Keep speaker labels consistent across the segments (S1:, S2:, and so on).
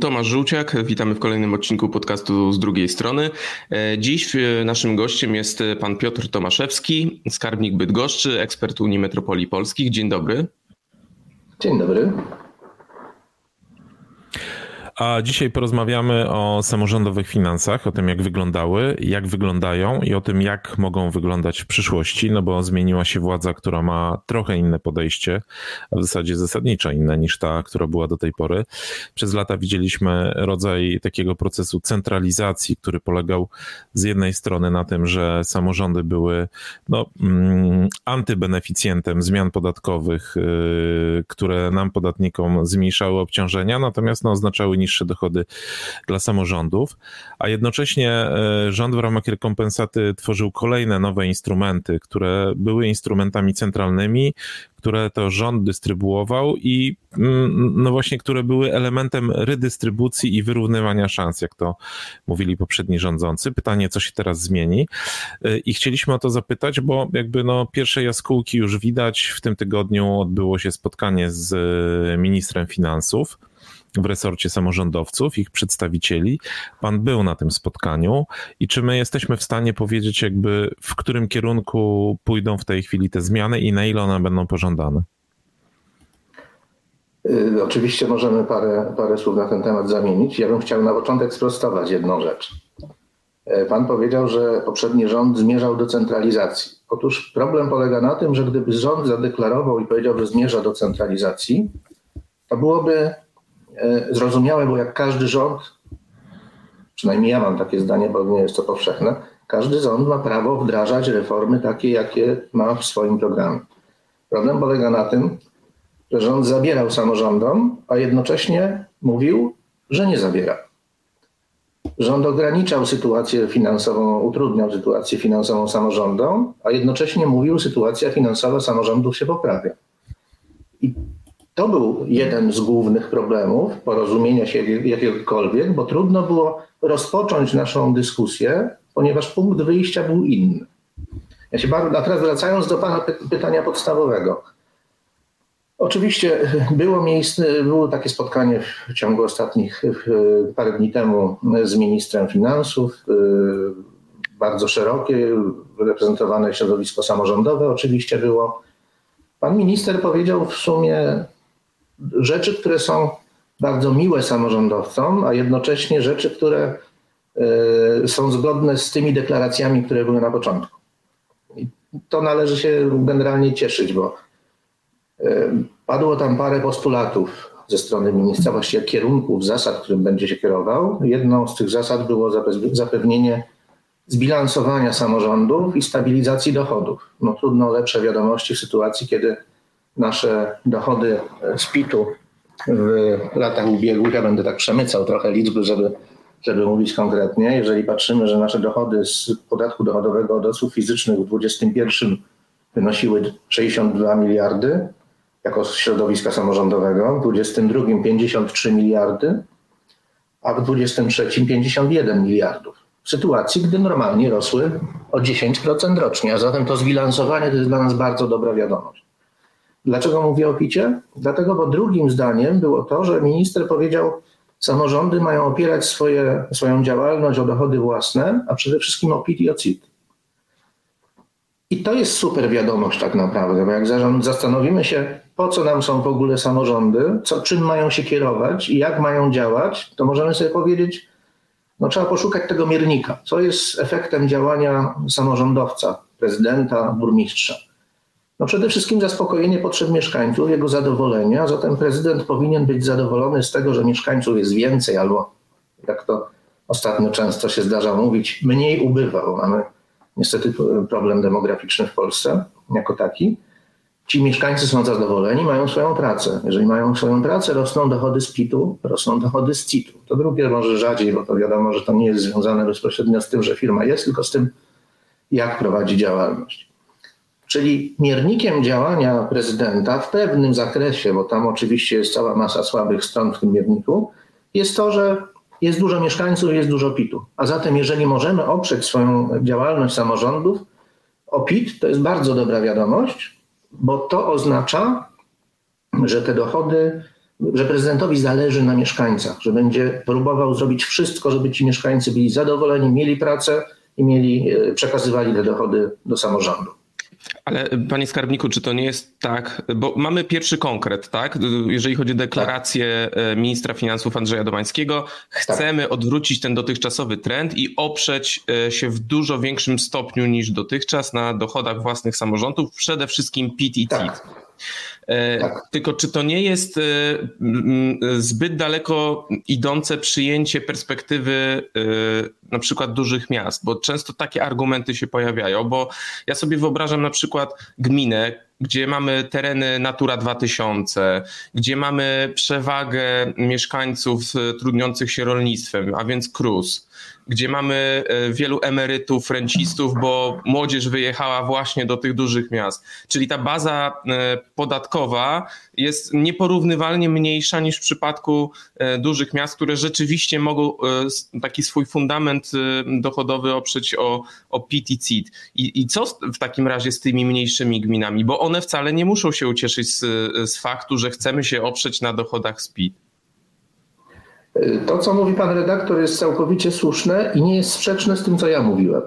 S1: Tomasz Żółciak, witamy w kolejnym odcinku podcastu z drugiej strony. E, dziś naszym gościem jest pan Piotr Tomaszewski, skarbnik Bydgoszczy, ekspert Unii Metropolii Polskich. Dzień dobry.
S2: Dzień dobry.
S3: A dzisiaj porozmawiamy o samorządowych finansach, o tym jak wyglądały, jak wyglądają i o tym jak mogą wyglądać w przyszłości, no bo zmieniła się władza, która ma trochę inne podejście, a w zasadzie zasadniczo inne niż ta, która była do tej pory. Przez lata widzieliśmy rodzaj takiego procesu centralizacji, który polegał z jednej strony na tym, że samorządy były no, mm, antybeneficjentem zmian podatkowych, yy, które nam podatnikom zmniejszały obciążenia, natomiast no, oznaczały niższe dochody dla samorządów, a jednocześnie e, rząd w ramach rekompensaty tworzył kolejne nowe instrumenty, które były instrumentami centralnymi, które to rząd dystrybuował i mm, no właśnie, które były elementem redystrybucji i wyrównywania szans, jak to mówili poprzedni rządzący. Pytanie, co się teraz zmieni? E, I chcieliśmy o to zapytać, bo jakby no pierwsze jaskółki już widać. W tym tygodniu odbyło się spotkanie z e, ministrem finansów w resorcie samorządowców, ich przedstawicieli. Pan był na tym spotkaniu i czy my jesteśmy w stanie powiedzieć, jakby w którym kierunku pójdą w tej chwili te zmiany i na ile one będą pożądane?
S2: Y, oczywiście możemy parę, parę słów na ten temat zamienić. Ja bym chciał na początek sprostować jedną rzecz. Y, pan powiedział, że poprzedni rząd zmierzał do centralizacji. Otóż problem polega na tym, że gdyby rząd zadeklarował i powiedział, że zmierza do centralizacji, to byłoby E, zrozumiałe, bo jak każdy rząd, przynajmniej ja mam takie zdanie, bo nie jest to powszechne, każdy rząd ma prawo wdrażać reformy takie, jakie ma w swoim programie. Problem polega na tym, że rząd zabierał samorządom, a jednocześnie mówił, że nie zabiera. Rząd ograniczał sytuację finansową, utrudniał sytuację finansową samorządom, a jednocześnie mówił, że sytuacja finansowa samorządów się poprawia. I to był jeden z głównych problemów porozumienia się jakiegokolwiek, bo trudno było rozpocząć naszą dyskusję, ponieważ punkt wyjścia był inny. Ja się bardzo, a teraz wracając do Pana pytania podstawowego. Oczywiście było miejsce, było takie spotkanie w ciągu ostatnich parę dni temu z ministrem finansów, y, bardzo szerokie, reprezentowane środowisko samorządowe oczywiście było. Pan minister powiedział w sumie rzeczy, które są bardzo miłe samorządowcom, a jednocześnie rzeczy, które e, są zgodne z tymi deklaracjami, które były na początku. I to należy się generalnie cieszyć, bo e, padło tam parę postulatów ze strony ministra, właściwie kierunków, zasad, którym będzie się kierował. Jedną z tych zasad było zapewnienie zbilansowania samorządów i stabilizacji dochodów. No trudno lepsze wiadomości w sytuacji, kiedy nasze dochody z PIT-u w latach ubiegłych, ja będę tak przemycał trochę liczby, żeby, żeby mówić konkretnie. Jeżeli patrzymy, że nasze dochody z podatku dochodowego od osób fizycznych w 2021 wynosiły 62 miliardy jako środowiska samorządowego, w 2022 53 miliardy, a w 2023 51 miliardów. W sytuacji, gdy normalnie rosły o 10% rocznie, a zatem to zbilansowanie to jest dla nas bardzo dobra wiadomość. Dlaczego mówię o PIT-cie? Dlatego, bo drugim zdaniem było to, że minister powiedział, samorządy mają opierać swoje, swoją działalność o dochody własne, a przede wszystkim o PIT i o CIT. I to jest super wiadomość tak naprawdę, bo jak zastanowimy się, po co nam są w ogóle samorządy, co, czym mają się kierować i jak mają działać, to możemy sobie powiedzieć, no trzeba poszukać tego miernika, co jest efektem działania samorządowca, prezydenta, burmistrza. No przede wszystkim zaspokojenie potrzeb mieszkańców, jego zadowolenia, a zatem prezydent powinien być zadowolony z tego, że mieszkańców jest więcej, albo jak to ostatnio często się zdarza mówić, mniej ubywa, bo mamy niestety problem demograficzny w Polsce jako taki. Ci mieszkańcy są zadowoleni, mają swoją pracę. Jeżeli mają swoją pracę, rosną dochody z PIT-u, rosną dochody z CIT-u. To drugie może rzadziej, bo to wiadomo, że to nie jest związane bezpośrednio z tym, że firma jest, tylko z tym, jak prowadzi działalność. Czyli miernikiem działania prezydenta w pewnym zakresie, bo tam oczywiście jest cała masa słabych stron w tym mierniku, jest to, że jest dużo mieszkańców, jest dużo PIT-u. A zatem, jeżeli możemy oprzeć swoją działalność samorządów o PIT, to jest bardzo dobra wiadomość, bo to oznacza, że te dochody, że prezydentowi zależy na mieszkańcach, że będzie próbował zrobić wszystko, żeby ci mieszkańcy byli zadowoleni, mieli pracę i mieli, e, przekazywali te dochody do samorządu.
S1: Ale panie skarbniku, czy to nie jest tak, bo mamy pierwszy konkret, tak? Jeżeli chodzi o deklarację tak. ministra finansów Andrzeja Domańskiego, chcemy tak. odwrócić ten dotychczasowy trend i oprzeć e, się w dużo większym stopniu niż dotychczas na dochodach własnych samorządów, przede wszystkim PIT i. Tak. E, tak. Tylko czy to nie jest e, zbyt daleko idące przyjęcie perspektywy e, na przykład dużych miast? Bo często takie argumenty się pojawiają, bo ja sobie wyobrażam na przykład gminę, gdzie mamy tereny Natura 2000, gdzie mamy przewagę mieszkańców trudniących się rolnictwem, a więc KRUS gdzie mamy e, wielu emerytów, rencistów, bo młodzież wyjechała właśnie do tych dużych miast. Czyli ta baza e, podatkowa jest nieporównywalnie mniejsza niż w przypadku e, dużych miast, które rzeczywiście mogą taki swój fundament dochodowy oprzeć o, o PIT i CIT. I, I co w takim razie z tymi mniejszymi gminami? Bo one wcale nie muszą się ucieszyć z, z faktu, że chcemy się oprzeć na dochodach z PIT.
S2: To, co mówi pan redaktor, jest całkowicie słuszne i nie jest sprzeczne z tym, co ja mówiłem.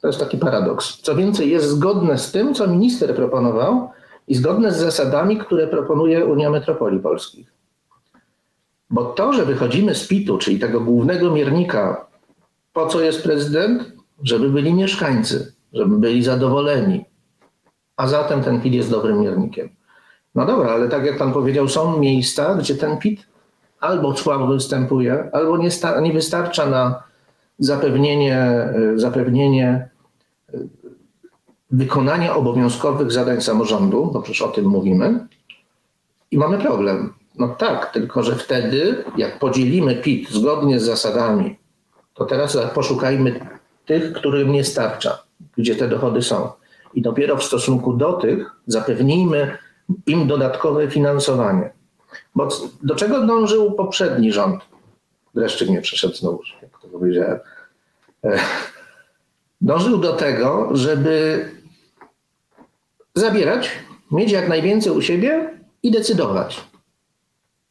S2: To jest taki paradoks. Co więcej, jest zgodne z tym, co minister proponował i zgodne z zasadami, które proponuje Unia Metropolii Polskich. Bo to, że wychodzimy z PIT-u, czyli tego głównego miernika, po co jest prezydent? Żeby byli mieszkańcy, żeby byli zadowoleni. A zatem ten PIT jest dobrym miernikiem. No dobra, ale tak jak pan powiedział, są miejsca, gdzie ten PIT albo słabo występuje, albo nie, nie wystarcza na zapewnienie, e, zapewnienie e, wykonania obowiązkowych zadań samorządu, bo przecież o tym mówimy, i mamy problem. No tak, tylko że wtedy, jak podzielimy PIT zgodnie z zasadami, to teraz poszukajmy tych, którym nie starcza, gdzie te dochody są. I dopiero w stosunku do tych zapewnijmy im dodatkowe finansowanie. Bo do czego dążył poprzedni rząd? Dreszczyk nie przeszedł znowu, jak to powiedziałem. E, dążył do tego, żeby zabierać, mieć jak najwięcej u siebie i decydować.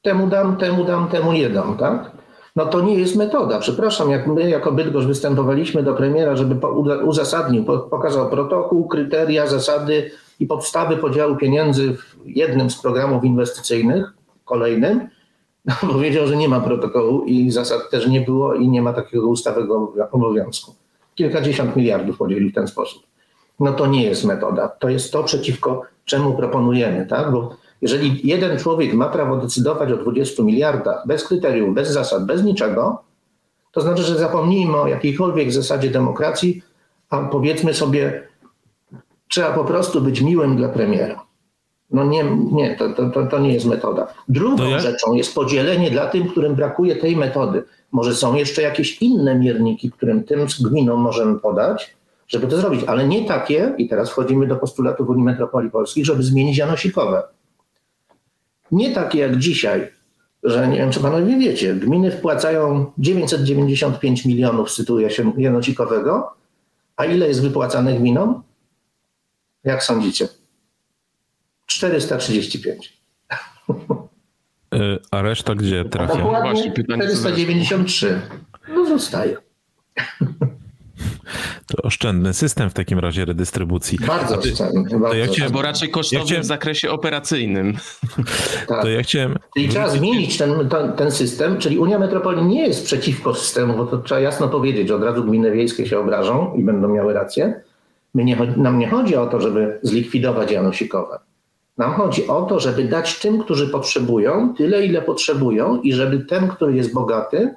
S2: Temu dam, temu dam, temu nie dam, tak? No to nie jest metoda. Przepraszam, jak my jako Bydgoszcz występowaliśmy do premiera, żeby uzasadnił, pokazał protokół, kryteria, zasady i podstawy podziału pieniędzy w jednym z programów inwestycyjnych, kolejnym, no, powiedział, że nie ma protokołu i zasad też nie było i nie ma takiego ustawowego obowiązku. Kilkadziesiąt miliardów podzielił w ten sposób. No to nie jest metoda. To jest to, przeciwko czemu proponujemy, tak? Bo jeżeli jeden człowiek ma prawo decydować o 20 miliardach bez kryterium, bez zasad, bez niczego, to znaczy, że zapomnijmy o jakiejkolwiek zasadzie demokracji, a powiedzmy sobie, trzeba po prostu być miłym dla premiera. No nie, nie to, to, to nie jest metoda. Drugą ja? rzeczą jest podzielenie dla tym, którym brakuje tej metody. Może są jeszcze jakieś inne mierniki, którym tym gminom możemy podać, żeby to zrobić, ale nie takie, i teraz wchodzimy do postulatów Unii Metropolii Polskich, żeby zmienić janosikowe. Nie takie jak dzisiaj, że nie wiem, czy panowie wiecie, gminy wpłacają 995 milionów z tytułu janosikowego, a ile jest wypłacane gminom? Jak sądzicie? 435.
S3: Y, a reszta gdzie trafia?
S2: Dokładnie 493. No zostaje.
S3: To oszczędny system w takim razie redystrybucji.
S2: Bardzo oszczędny. Bardzo
S1: ja chciałem, bo raczej kosztowny ja chciałem... w zakresie operacyjnym.
S2: Tak. To ja chciałem... Czyli trzeba zmienić ten, ten, system, czyli Unia Metropolii nie jest przeciwko systemu, bo to trzeba jasno powiedzieć, że od razu gminy wiejskie się obrażą i będą miały rację. My nie, nam nie chodzi o to, żeby zlikwidować Janosikowe. Nam chodzi o to, żeby dać tym, którzy potrzebują, tyle, ile potrzebują, i żeby ten, który jest bogaty,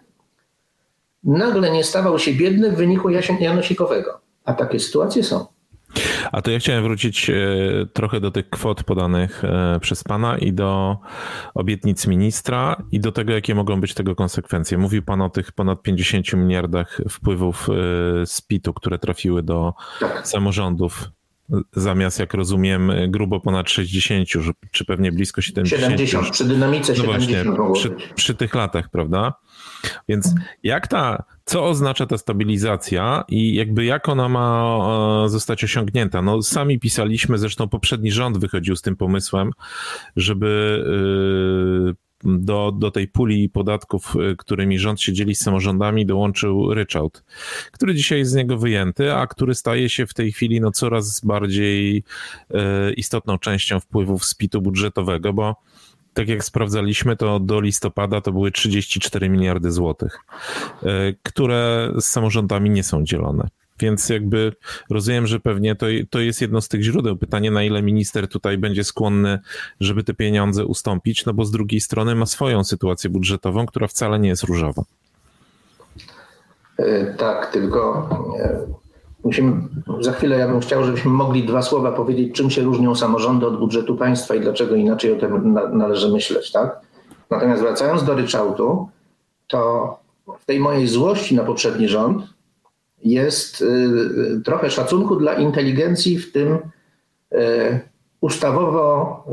S2: nagle nie stawał się biedny w wyniku janosikowego. A takie sytuacje są.
S3: A to ja chciałem wrócić e, trochę do tych kwot podanych e, przez pana i do obietnic ministra i do tego, jakie mogą być tego konsekwencje. Mówił pan o tych ponad 50 miliardach wpływów e, z PIT-u, które trafiły do tak. samorządów zamiast, jak rozumiem, grubo ponad 60, czy pewnie blisko 70.
S2: 70, przy dynamice no 70
S3: właśnie, przy, przy, tych latach, prawda? Więc jak ta, co oznacza ta stabilizacja i jakby jak ona ma e, zostać osiągnięta? No sami pisaliśmy, zresztą poprzedni rząd wychodził z tym pomysłem, żeby e, do, do tej puli podatków, e, którymi rząd się dzieli z samorządami, dołączył ryczałt, który dzisiaj jest z niego wyjęty, a który staje się w tej chwili no, coraz bardziej istotną częścią wpływów z PIT-u budżetowego, bo tak jak sprawdzaliśmy, to do listopada to były 34 miliardy złotych, e, które z samorządami nie są dzielone. Więc jakby rozumiem, że pewnie to, to jest jedno z tych źródeł. Pytanie, na ile minister tutaj będzie skłonny, żeby te pieniądze ustąpić, no bo z drugiej strony ma swoją sytuację budżetową, która wcale nie jest różowa.
S2: E, tak, tylko e, Musimy, za chwilę ja bym chciał, żebyśmy mogli dwa słowa powiedzieć, czym się różnią samorządy od budżetu państwa i dlaczego inaczej o tym na, należy myśleć, tak? Natomiast wracając do ryczałtu, to w tej mojej złości na poprzedni rząd jest y, trochę szacunku dla inteligencji w tym y, ustawowo, y,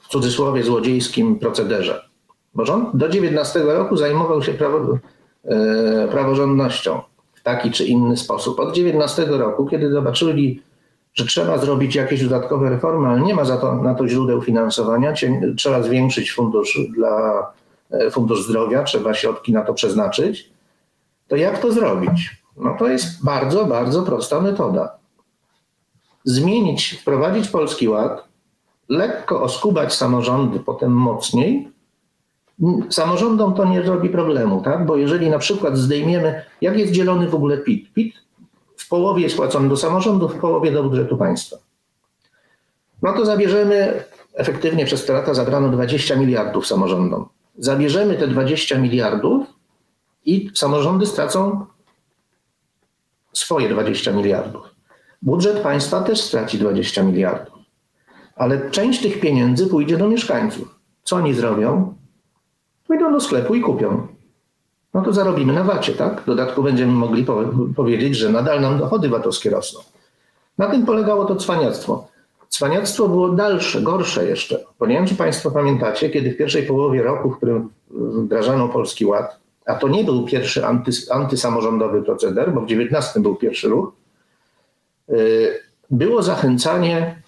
S2: w cudzysłowie złodziejskim procederze. Bo rząd do 19 roku zajmował się prawo, y, praworządnością taki czy inny sposób. Od 19 roku, kiedy zobaczyli, że trzeba zrobić jakieś dodatkowe reformy, ale nie ma za to, na to źródeł finansowania, trzeba zwiększyć fundusz dla e, fundusz zdrowia, trzeba środki na to przeznaczyć, to jak to zrobić? No to jest bardzo, bardzo prosta metoda. Zmienić, wprowadzić Polski Ład, lekko oskubać samorządy, potem mocniej, Samorządom to nie robi problemu, tak? bo jeżeli na przykład zdejmiemy, jak jest dzielony w ogóle PIT? PIT w połowie jest płacony do samorządów, w połowie do budżetu państwa. No to zabierzemy, efektywnie przez te lata zabrano 20 miliardów samorządom. Zabierzemy te 20 miliardów i samorządy stracą swoje 20 miliardów. Budżet państwa też straci 20 miliardów. Ale część tych pieniędzy pójdzie do mieszkańców. Co oni zrobią? Pójdą do sklepu i kupią. No to zarobimy na wacie, tak? W dodatku będziemy mogli po powiedzieć, że nadal nam dochody VAT-owskie rosną. Na tym polegało to cwaniactwo. Cwaniactwo było dalsze, gorsze jeszcze. Bo nie wiem, czy Państwo pamiętacie, kiedy w pierwszej połowie roku, w którym wdrażano Polski Ład, a to nie był pierwszy anty, antysamorządowy proceder, bo w 19 był pierwszy ruch, y, było zachęcanie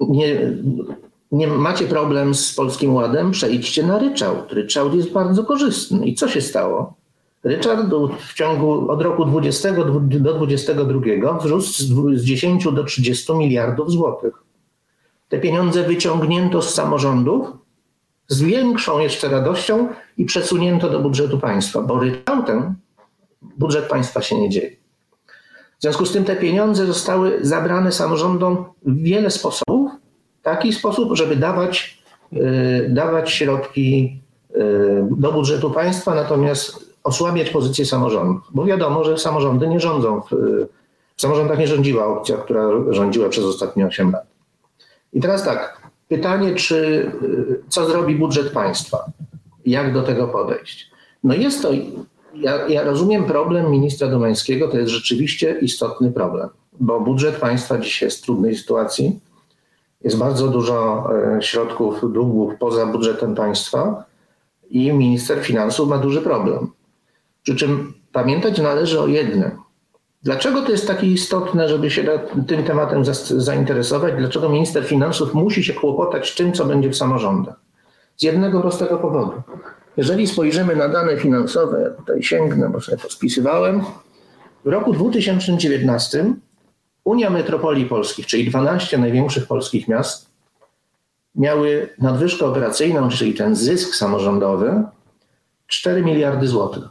S2: nie, nie macie problem z Polskim Ładem, przejdźcie na ryczałt. Ryczałt jest bardzo korzystny. I co się stało? Ryczałt w ciągu od roku 20 do 22 wzrósł z 10 do 30 miliardów złotych. Te pieniądze wyciągnięto z samorządów z większą jeszcze radością i przesunięto do budżetu państwa, bo ryczałtem budżet państwa się nie dzieje. W związku z tym te pieniądze zostały zabrane samorządom w wiele sposobów, taki sposób, żeby dawać, y, dawać środki y, do budżetu państwa, natomiast osłabiać pozycję samorządów. Bo wiadomo, że samorządy nie rządzą. W, w samorządach nie rządziła opcja, która rządziła przez ostatnie 8 lat. I teraz tak, pytanie, czy y, co zrobi budżet państwa? Jak do tego podejść? No jest to, ja, ja rozumiem problem ministra Domańskiego, to jest rzeczywiście istotny problem, bo budżet państwa dzisiaj jest w trudnej sytuacji jest bardzo dużo e, środków, długów poza budżetem państwa i minister finansów ma duży problem. Przy czym pamiętać należy o jednym. Dlaczego to jest takie istotne, żeby się tym tematem zainteresować? Dlaczego minister finansów musi się kłopotać tym, co będzie w samorządach? Z jednego prostego powodu. Jeżeli spojrzymy na dane finansowe, ja tutaj sięgnę, bo sobie to spisywałem, w roku 2019 Unia Metropolii Polskich, czyli 12 największych polskich miast, miały nadwyżkę operacyjną, czyli ten zysk samorządowy, 4 miliardy złotych.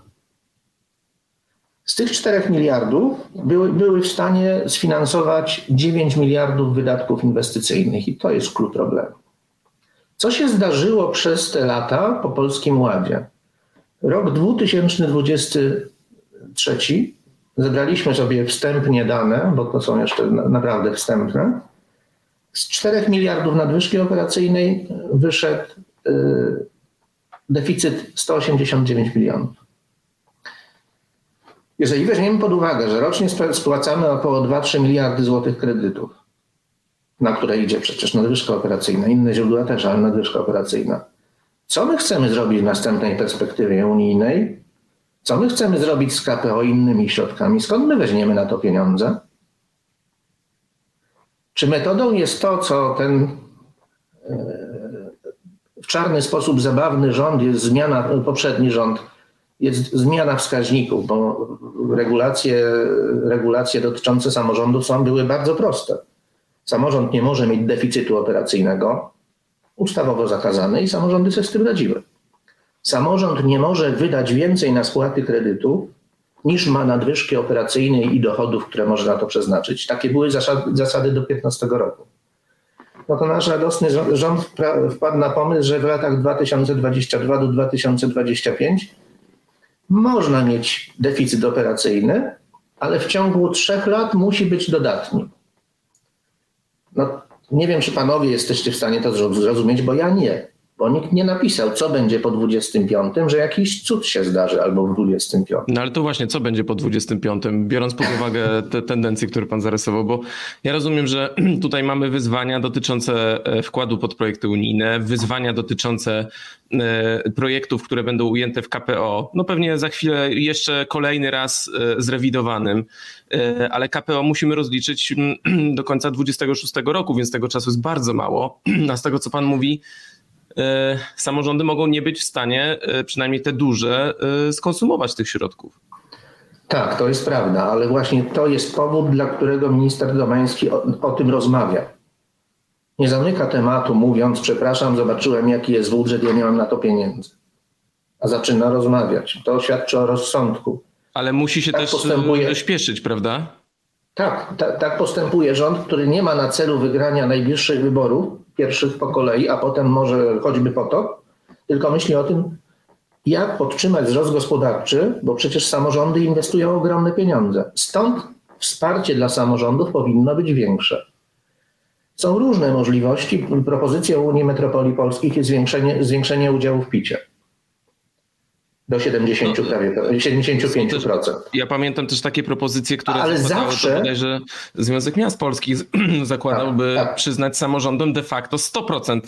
S2: Z tych 4 miliardów były, były w stanie sfinansować 9 miliardów wydatków inwestycyjnych i to jest klucz problemu. Co się zdarzyło przez te lata po Polskim Ładzie? Rok 2023 Zebraliśmy sobie wstępnie dane, bo to są jeszcze naprawdę wstępne. Z 4 miliardów nadwyżki operacyjnej wyszedł y, deficyt 189 milionów. Jeżeli weźmiemy pod uwagę, że rocznie spłacamy około 2-3 miliardy złotych kredytów, na które idzie przecież nadwyżka operacyjna, inne źródła też, ale nadwyżka operacyjna. Co my chcemy zrobić w następnej perspektywie unijnej? Co my chcemy zrobić z KPO innymi środkami? Skąd my weźmiemy na to pieniądze? Czy metodą jest to, co ten e, w czarny sposób zabawny rząd, jest zmiana, poprzedni rząd, jest zmiana wskaźników, bo regulacje, regulacje dotyczące samorządów są były bardzo proste. Samorząd nie może mieć deficytu operacyjnego, ustawowo zakazane i samorządy sobie z tym radziły. Samorząd nie może wydać więcej na spłaty kredytu, niż ma nadwyżki operacyjnej i dochodów, które może na to przeznaczyć. Takie były zasady, do 15 roku. No to nasz radosny rząd wpadł na pomysł, że w latach 2022 do 2025 można mieć deficyt operacyjny, ale w ciągu trzech lat musi być dodatni. No, nie wiem, czy panowie jesteście w stanie to zrozumieć, bo ja nie. Bo nikt nie napisał, co będzie po 25, że jakiś cud się zdarzy albo w 25.
S1: No ale to właśnie, co będzie po 25, biorąc pod uwagę te tendencje, które pan zarysował, bo ja rozumiem, że tutaj mamy wyzwania dotyczące e, wkładu pod projekty unijne, wyzwania dotyczące e, projektów, które będą ujęte w KPO. No pewnie za chwilę jeszcze kolejny raz e, zrewidowanym, ale KPO musimy rozliczyć do końca 26 roku, więc tego czasu jest bardzo mało. A z tego, co pan mówi, samorządy mogą nie być w stanie, e, przynajmniej te duże, e, skonsumować tych środków.
S2: Tak, to jest prawda, ale właśnie to jest powód, dla którego minister Domański o, o tym rozmawia. Nie zamyka tematu mówiąc, przepraszam, zobaczyłem jaki jest budżet, ja nie mam na to pieniędzy. A zaczyna rozmawiać. To świadczy o rozsądku.
S1: Ale musi się tak też postępuje... śpieszyć, prawda?
S2: Tak, tak, tak postępuje rząd, który nie ma na celu wygrania najbliższych wyborów, pierwszych po kolei, a potem może choćby to, tylko myśli o tym, jak podtrzymać wzrost gospodarczy, bo przecież samorządy inwestują ogromne pieniądze. Stąd wsparcie dla samorządów powinno być większe. Są różne możliwości. Propozycją Unii Metropolii Polskich jest zwiększenie, zwiększenie udziału w picie do 70 no, prawie, 75%.
S1: Ja pamiętam też takie propozycje, które Ale zawsze... to bodajże Związek Miast Polskich zakładałby tak, tak. przyznać samorządom de facto 100%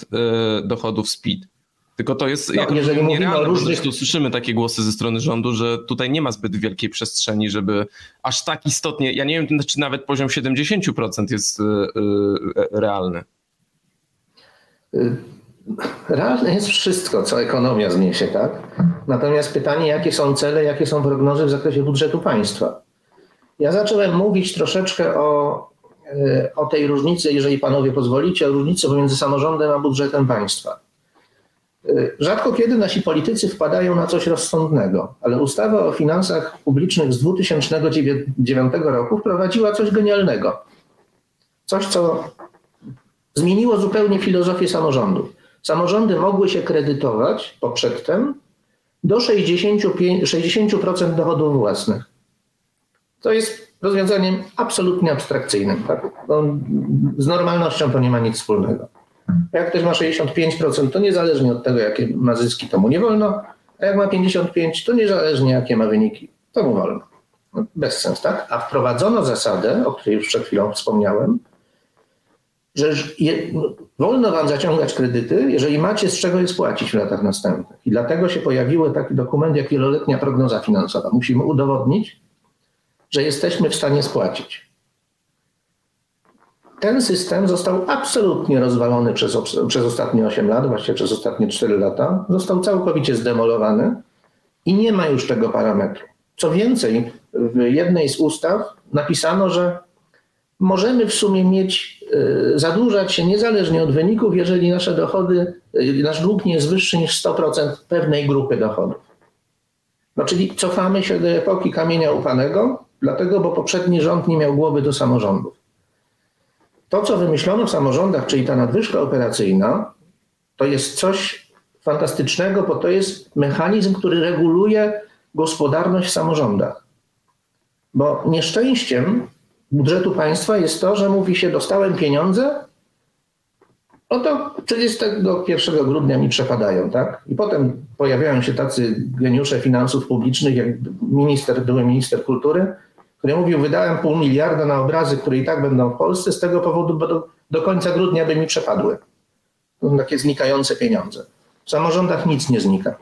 S1: y, dochodów z PIT. Tylko to jest no, jeżeli mówimy o różnych... tu słyszymy takie głosy ze strony rządu, że tutaj nie ma zbyt wielkiej przestrzeni, żeby aż tak istotnie, ja nie wiem, czy nawet poziom 70% jest y, y, realny.
S2: Realne jest wszystko, co ekonomia zniesie, tak? Natomiast pytanie, jakie są cele, jakie są prognozy w zakresie budżetu państwa. Ja zacząłem mówić troszeczkę o, e, o tej różnicy, jeżeli panowie pozwolicie, o różnicy pomiędzy samorządem a budżetem państwa. E, rzadko kiedy nasi politycy wpadają na coś rozsądnego, ale ustawa o finansach publicznych z 2009 roku wprowadziła coś genialnego. Coś, co zmieniło zupełnie filozofię samorządu. Samorządy mogły się kredytować poprzedtem do 65, 60% dochodów własnych. To jest rozwiązaniem absolutnie abstrakcyjnym. Tak? Z normalnością to nie ma nic wspólnego. Jak ktoś ma 65%, to niezależnie od tego, jakie ma zyski, to mu nie wolno, a jak ma 55%, to niezależnie jakie ma wyniki, to mu wolno. No, bez sens, tak? A wprowadzono zasadę, o której już przed chwilą wspomniałem, że wolno wam zaciągać kredyty, jeżeli macie z czego je spłacić w latach następnych. I dlatego się pojawił taki dokument jak wieloletnia prognoza finansowa. Musimy udowodnić, że jesteśmy w stanie spłacić. Ten system został absolutnie rozwalony przez, przez ostatnie 8 lat, właściwie przez ostatnie 4 lata. Został całkowicie zdemolowany i nie ma już tego parametru. Co więcej, w jednej z ustaw napisano, że możemy w sumie mieć, e, zadłużać się niezależnie od wyników, jeżeli nasze dochody, nasz dług nie jest wyższy niż 100% pewnej grupy dochodów. No czyli cofamy się do epoki kamienia upanego, dlatego, bo poprzedni rząd nie miał głowy do samorządów. To, co wymyślono w samorządach, czyli ta nadwyżka operacyjna, to jest coś fantastycznego, bo to jest mechanizm, który reguluje gospodarność w samorządach. Bo nieszczęściem budżetu państwa jest to, że mówi się, dostałem pieniądze, no to 31 grudnia mi przepadają, tak? I potem pojawiają się tacy geniusze finansów publicznych, jak minister, były minister kultury, który mówił, wydałem pół miliarda na obrazy, które i tak będą w Polsce, z tego powodu, bo do, do końca grudnia by mi przepadły. To są takie znikające pieniądze. W samorządach nic nie znika.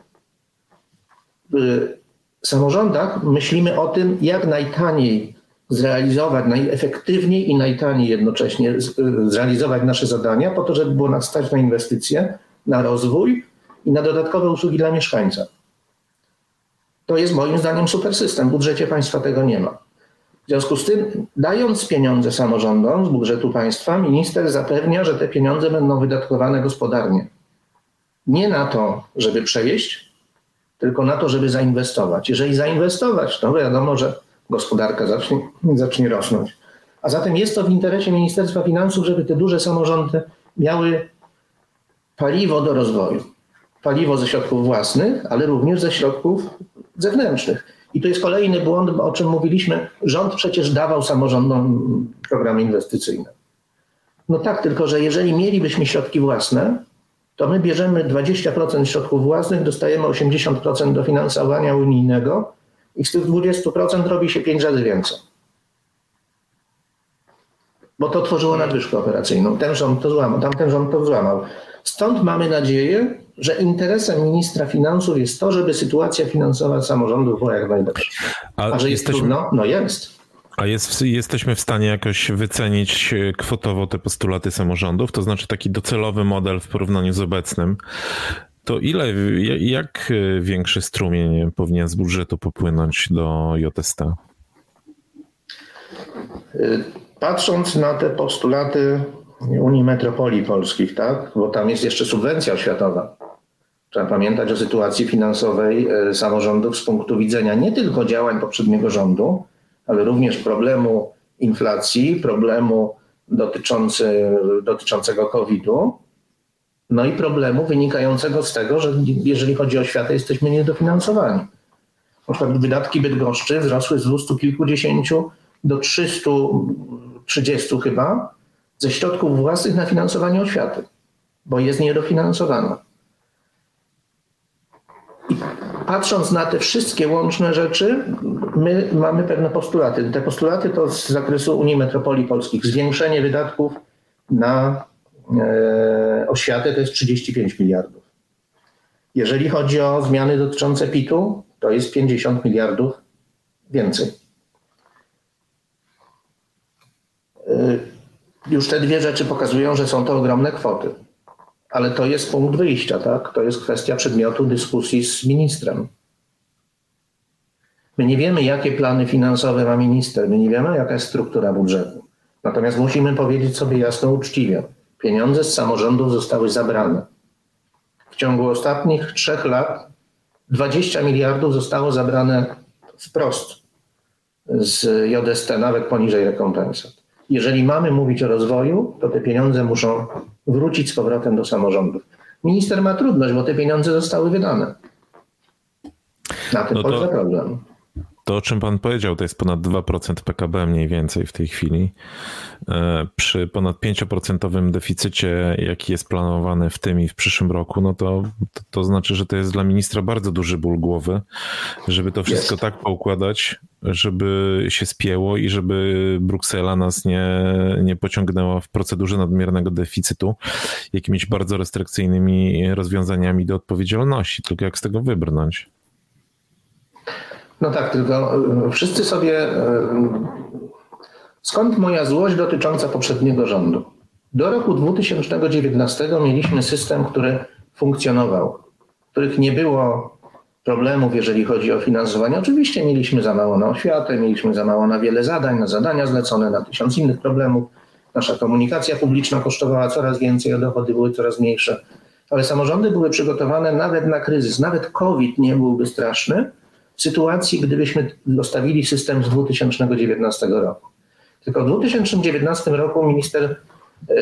S2: W samorządach myślimy o tym, jak najtaniej zrealizować, najefektywniej i najtaniej jednocześnie zrealizować nasze zadania, po to, żeby było nas stać na inwestycje, na rozwój i na dodatkowe usługi dla mieszkańca. To jest moim zdaniem super system. W budżecie państwa tego nie ma. W związku z tym, dając pieniądze samorządom z budżetu państwa, minister zapewnia, że te pieniądze będą wydatkowane gospodarnie. Nie na to, żeby przewieźć, tylko na to, żeby zainwestować. Jeżeli zainwestować, to wiadomo, że gospodarka zacznie, zacznie rosnąć. A zatem jest to w interesie Ministerstwa Finansów, żeby te duże samorządy miały paliwo do rozwoju. Paliwo ze środków własnych, ale również ze środków zewnętrznych. I to jest kolejny błąd, o czym mówiliśmy. Rząd przecież dawał samorządom programy inwestycyjne. No tak, tylko że jeżeli mielibyśmy środki własne, to my bierzemy 20% środków własnych, dostajemy 80% dofinansowania unijnego i z tych 20% robi się 5 razy więcej. Bo to tworzyło nadwyżkę operacyjną. Ten rząd to złamał, tamten rząd to złamał. Stąd mamy nadzieję, że interesem ministra finansów jest to, żeby sytuacja finansowa samorządów była jak najlepsza. A, A że jest jesteśmy... trudno? No jest.
S3: A jest, jesteśmy w stanie jakoś wycenić kwotowo te postulaty samorządów, to znaczy taki docelowy model w porównaniu z obecnym. To ile, jak większy strumień powinien z budżetu popłynąć do JST?
S2: Patrząc na te postulaty Unii Metropolii Polskich, tak? bo tam jest jeszcze subwencja oświatowa. Trzeba pamiętać o sytuacji finansowej e, samorządów z punktu widzenia nie tylko działań poprzedniego rządu, ale również problemu inflacji, problemu dotyczący, dotyczącego COVID-u, no i problemu wynikającego z tego, że jeżeli chodzi o oświatę, jesteśmy niedofinansowani. Na przykład wydatki Bydgoszczy wzrosły z 200 kilkudziesięciu do 330 chyba ze środków własnych na finansowanie oświaty, bo jest niedofinansowana. I patrząc na te wszystkie łączne rzeczy, my mamy pewne postulaty. Te postulaty to z zakresu Unii Metropolii Polskich. Zwiększenie wydatków na oświatę to jest 35 miliardów. Jeżeli chodzi o zmiany dotyczące PIT-u, to jest 50 miliardów więcej. E, już te dwie rzeczy pokazują, że są to ogromne kwoty. Ale to jest punkt wyjścia, tak? To jest kwestia przedmiotu dyskusji z ministrem. My nie wiemy, jakie plany finansowe ma minister, my nie wiemy, jaka jest struktura budżetu. Natomiast musimy powiedzieć sobie jasno, uczciwie: pieniądze z samorządów zostały zabrane. W ciągu ostatnich trzech lat 20 miliardów zostało zabrane wprost z JST, nawet poniżej rekompensat jeżeli mamy mówić o rozwoju, to te pieniądze muszą wrócić z powrotem do samorządów. Minister ma trudność, bo te pieniądze zostały wydane. Na tym no polega problem.
S3: To, o czym pan powiedział, to jest ponad 2% PKB mniej więcej w tej chwili. E, przy ponad 5% deficycie, jaki jest planowany w tym i w przyszłym roku, no to, to, to znaczy, że to jest dla ministra bardzo duży ból głowy, żeby to wszystko jest. tak poukładać, żeby się spięło i żeby Bruksela nas nie, nie pociągnęła w procedurze nadmiernego deficytu jakimiś bardzo restrykcyjnymi rozwiązaniami do odpowiedzialności. Tylko jak z tego wybrnąć?
S2: No tak, tylko e, wszyscy sobie. E, skąd moja złość dotycząca poprzedniego rządu? Do roku 2019 mieliśmy system, który funkcjonował, w których nie było problemów, jeżeli chodzi o finansowanie. Oczywiście mieliśmy za mało na oświatę, mieliśmy za mało na wiele zadań, na zadania zlecone, na tysiąc innych problemów. Nasza komunikacja publiczna kosztowała coraz więcej, a dochody były coraz mniejsze. Ale samorządy były przygotowane nawet na kryzys. Nawet COVID nie byłby straszny, w sytuacji, gdybyśmy dostawili system z 2019 roku. Tylko w 2019 roku minister e,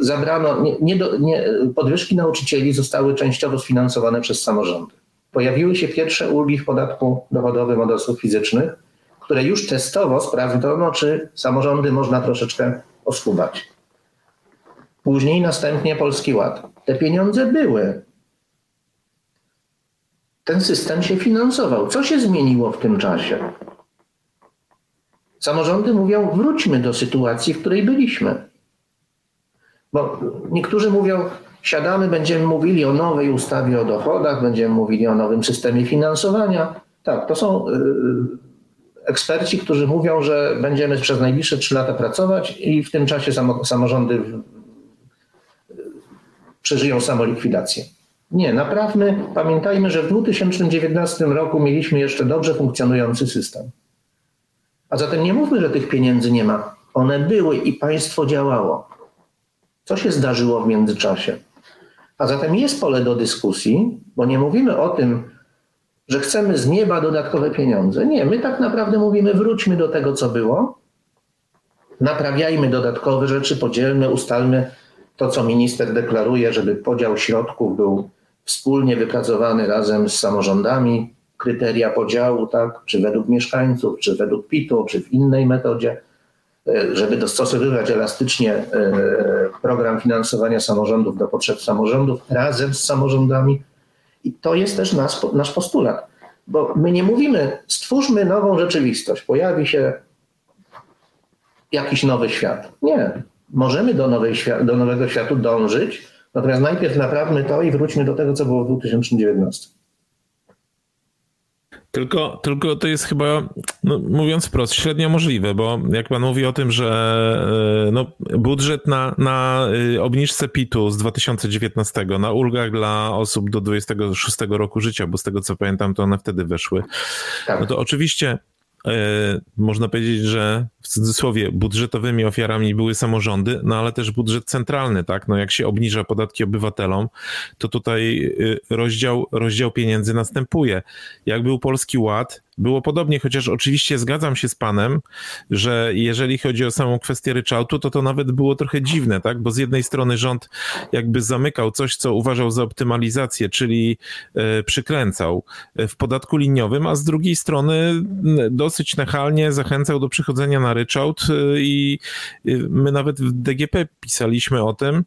S2: zabrano, nie, nie, nie, podwyżki nauczycieli zostały częściowo sfinansowane przez samorządy. Pojawiły się pierwsze ulgi w podatku dochodowym od osób fizycznych, które już testowo sprawdzono, czy samorządy można troszeczkę oskubać. później następnie Polski Ład. Te pieniądze były. Ten system się finansował. Co się zmieniło w tym czasie? Samorządy mówią, wróćmy do sytuacji, w której byliśmy. Bo niektórzy mówią, siadamy, będziemy mówili o nowej ustawie o dochodach, będziemy mówili o nowym systemie finansowania. Tak, to są y, eksperci, którzy mówią, że będziemy przez najbliższe trzy lata pracować i w tym czasie samorządy przeżyją samolikwidację. Nie, naprawdę pamiętajmy, że w 2019 roku mieliśmy jeszcze dobrze funkcjonujący system. A zatem nie mówmy, że tych pieniędzy nie ma. One były i państwo działało. Co się zdarzyło w międzyczasie? A zatem jest pole do dyskusji, bo nie mówimy o tym, że chcemy z nieba dodatkowe pieniądze. Nie, my tak naprawdę mówimy, wróćmy do tego, co było, naprawiajmy dodatkowe rzeczy, podzielmy, ustalmy to, co minister deklaruje, żeby podział środków był wspólnie wypracowany razem z samorządami, kryteria podziału, tak, czy według mieszkańców, czy według PIT-u, czy w innej metodzie, e, żeby dostosowywać elastycznie e, program finansowania samorządów do potrzeb samorządów razem z samorządami. I to jest też nasz, nasz postulat, bo my nie mówimy, stwórzmy nową rzeczywistość, pojawi się jakiś nowy świat. Nie. Możemy do, nowej, do nowego światu dążyć, natomiast najpierw naprawmy to i wróćmy do tego, co było w 2019.
S3: Tylko, tylko to jest chyba, no, mówiąc wprost, średnio możliwe, bo jak pan mówi o tym, że e, no, budżet na, na y, obniżce PIT-u z 2019, na ulgach dla osób do 26 roku życia, bo z tego co pamiętam, to one wtedy weszły, tak. no to oczywiście E, można powiedzieć, że w cudzysłowie budżetowymi ofiarami były samorządy, no ale też budżet centralny, tak? No jak się obniża podatki obywatelom, to tutaj y, rozdział, rozdział pieniędzy następuje. Jak był Polski Ład, było podobnie, chociaż oczywiście zgadzam się z panem, że jeżeli chodzi o samą kwestię ryczałtu, to to nawet było trochę dziwne, tak? Bo z jednej strony rząd jakby zamykał coś, co uważał za optymalizację, czyli e, przykręcał w podatku liniowym, a z drugiej strony dosyć nachalnie zachęcał do przychodzenia na ryczałt e, i e, my nawet w DGP pisaliśmy o tym,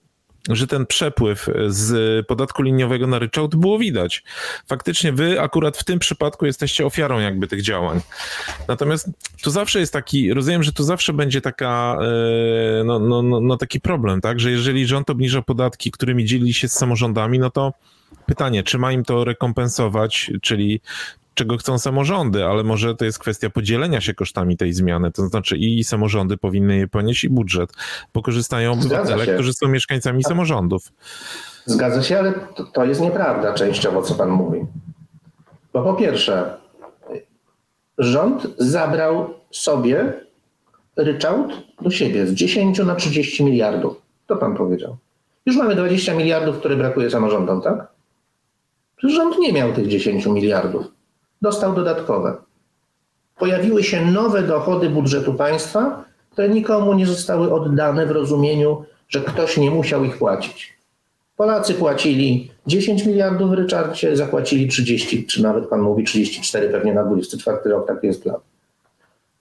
S3: że ten przepływ z podatku liniowego na ryczałt było widać. Faktycznie wy akurat w tym przypadku jesteście ofiarą jakby tych działań. Natomiast tu zawsze jest taki, rozumiem, że tu zawsze będzie taka, e, no, no, no, no taki problem, tak, że jeżeli rząd obniża podatki, którymi dzieli się z samorządami, no to pytanie, czy ma im to rekompensować, czyli czego chcą samorządy, ale może to jest kwestia podzielenia się kosztami tej zmiany. To znaczy i samorządy powinny je ponieść i budżet, bo korzystają obywatele, którzy są mieszkańcami tak. samorządów.
S2: Zgadza się, ale to, to jest nieprawda częściowo, co pan mówi. Bo po pierwsze, rząd zabrał sobie ryczałt do siebie z 10 na 30 miliardów. To pan powiedział. Już mamy 20 miliardów, które brakuje samorządom, tak? Przecież rząd nie miał tych 10 miliardów dostał dodatkowe. Pojawiły się nowe dochody budżetu państwa, które nikomu nie zostały oddane w rozumieniu, że ktoś nie musiał ich płacić. Polacy płacili 10 miliardów w ryczarcie, zapłacili 30, czy nawet pan mówi 34 pewnie na 24 rok, taki jest plan.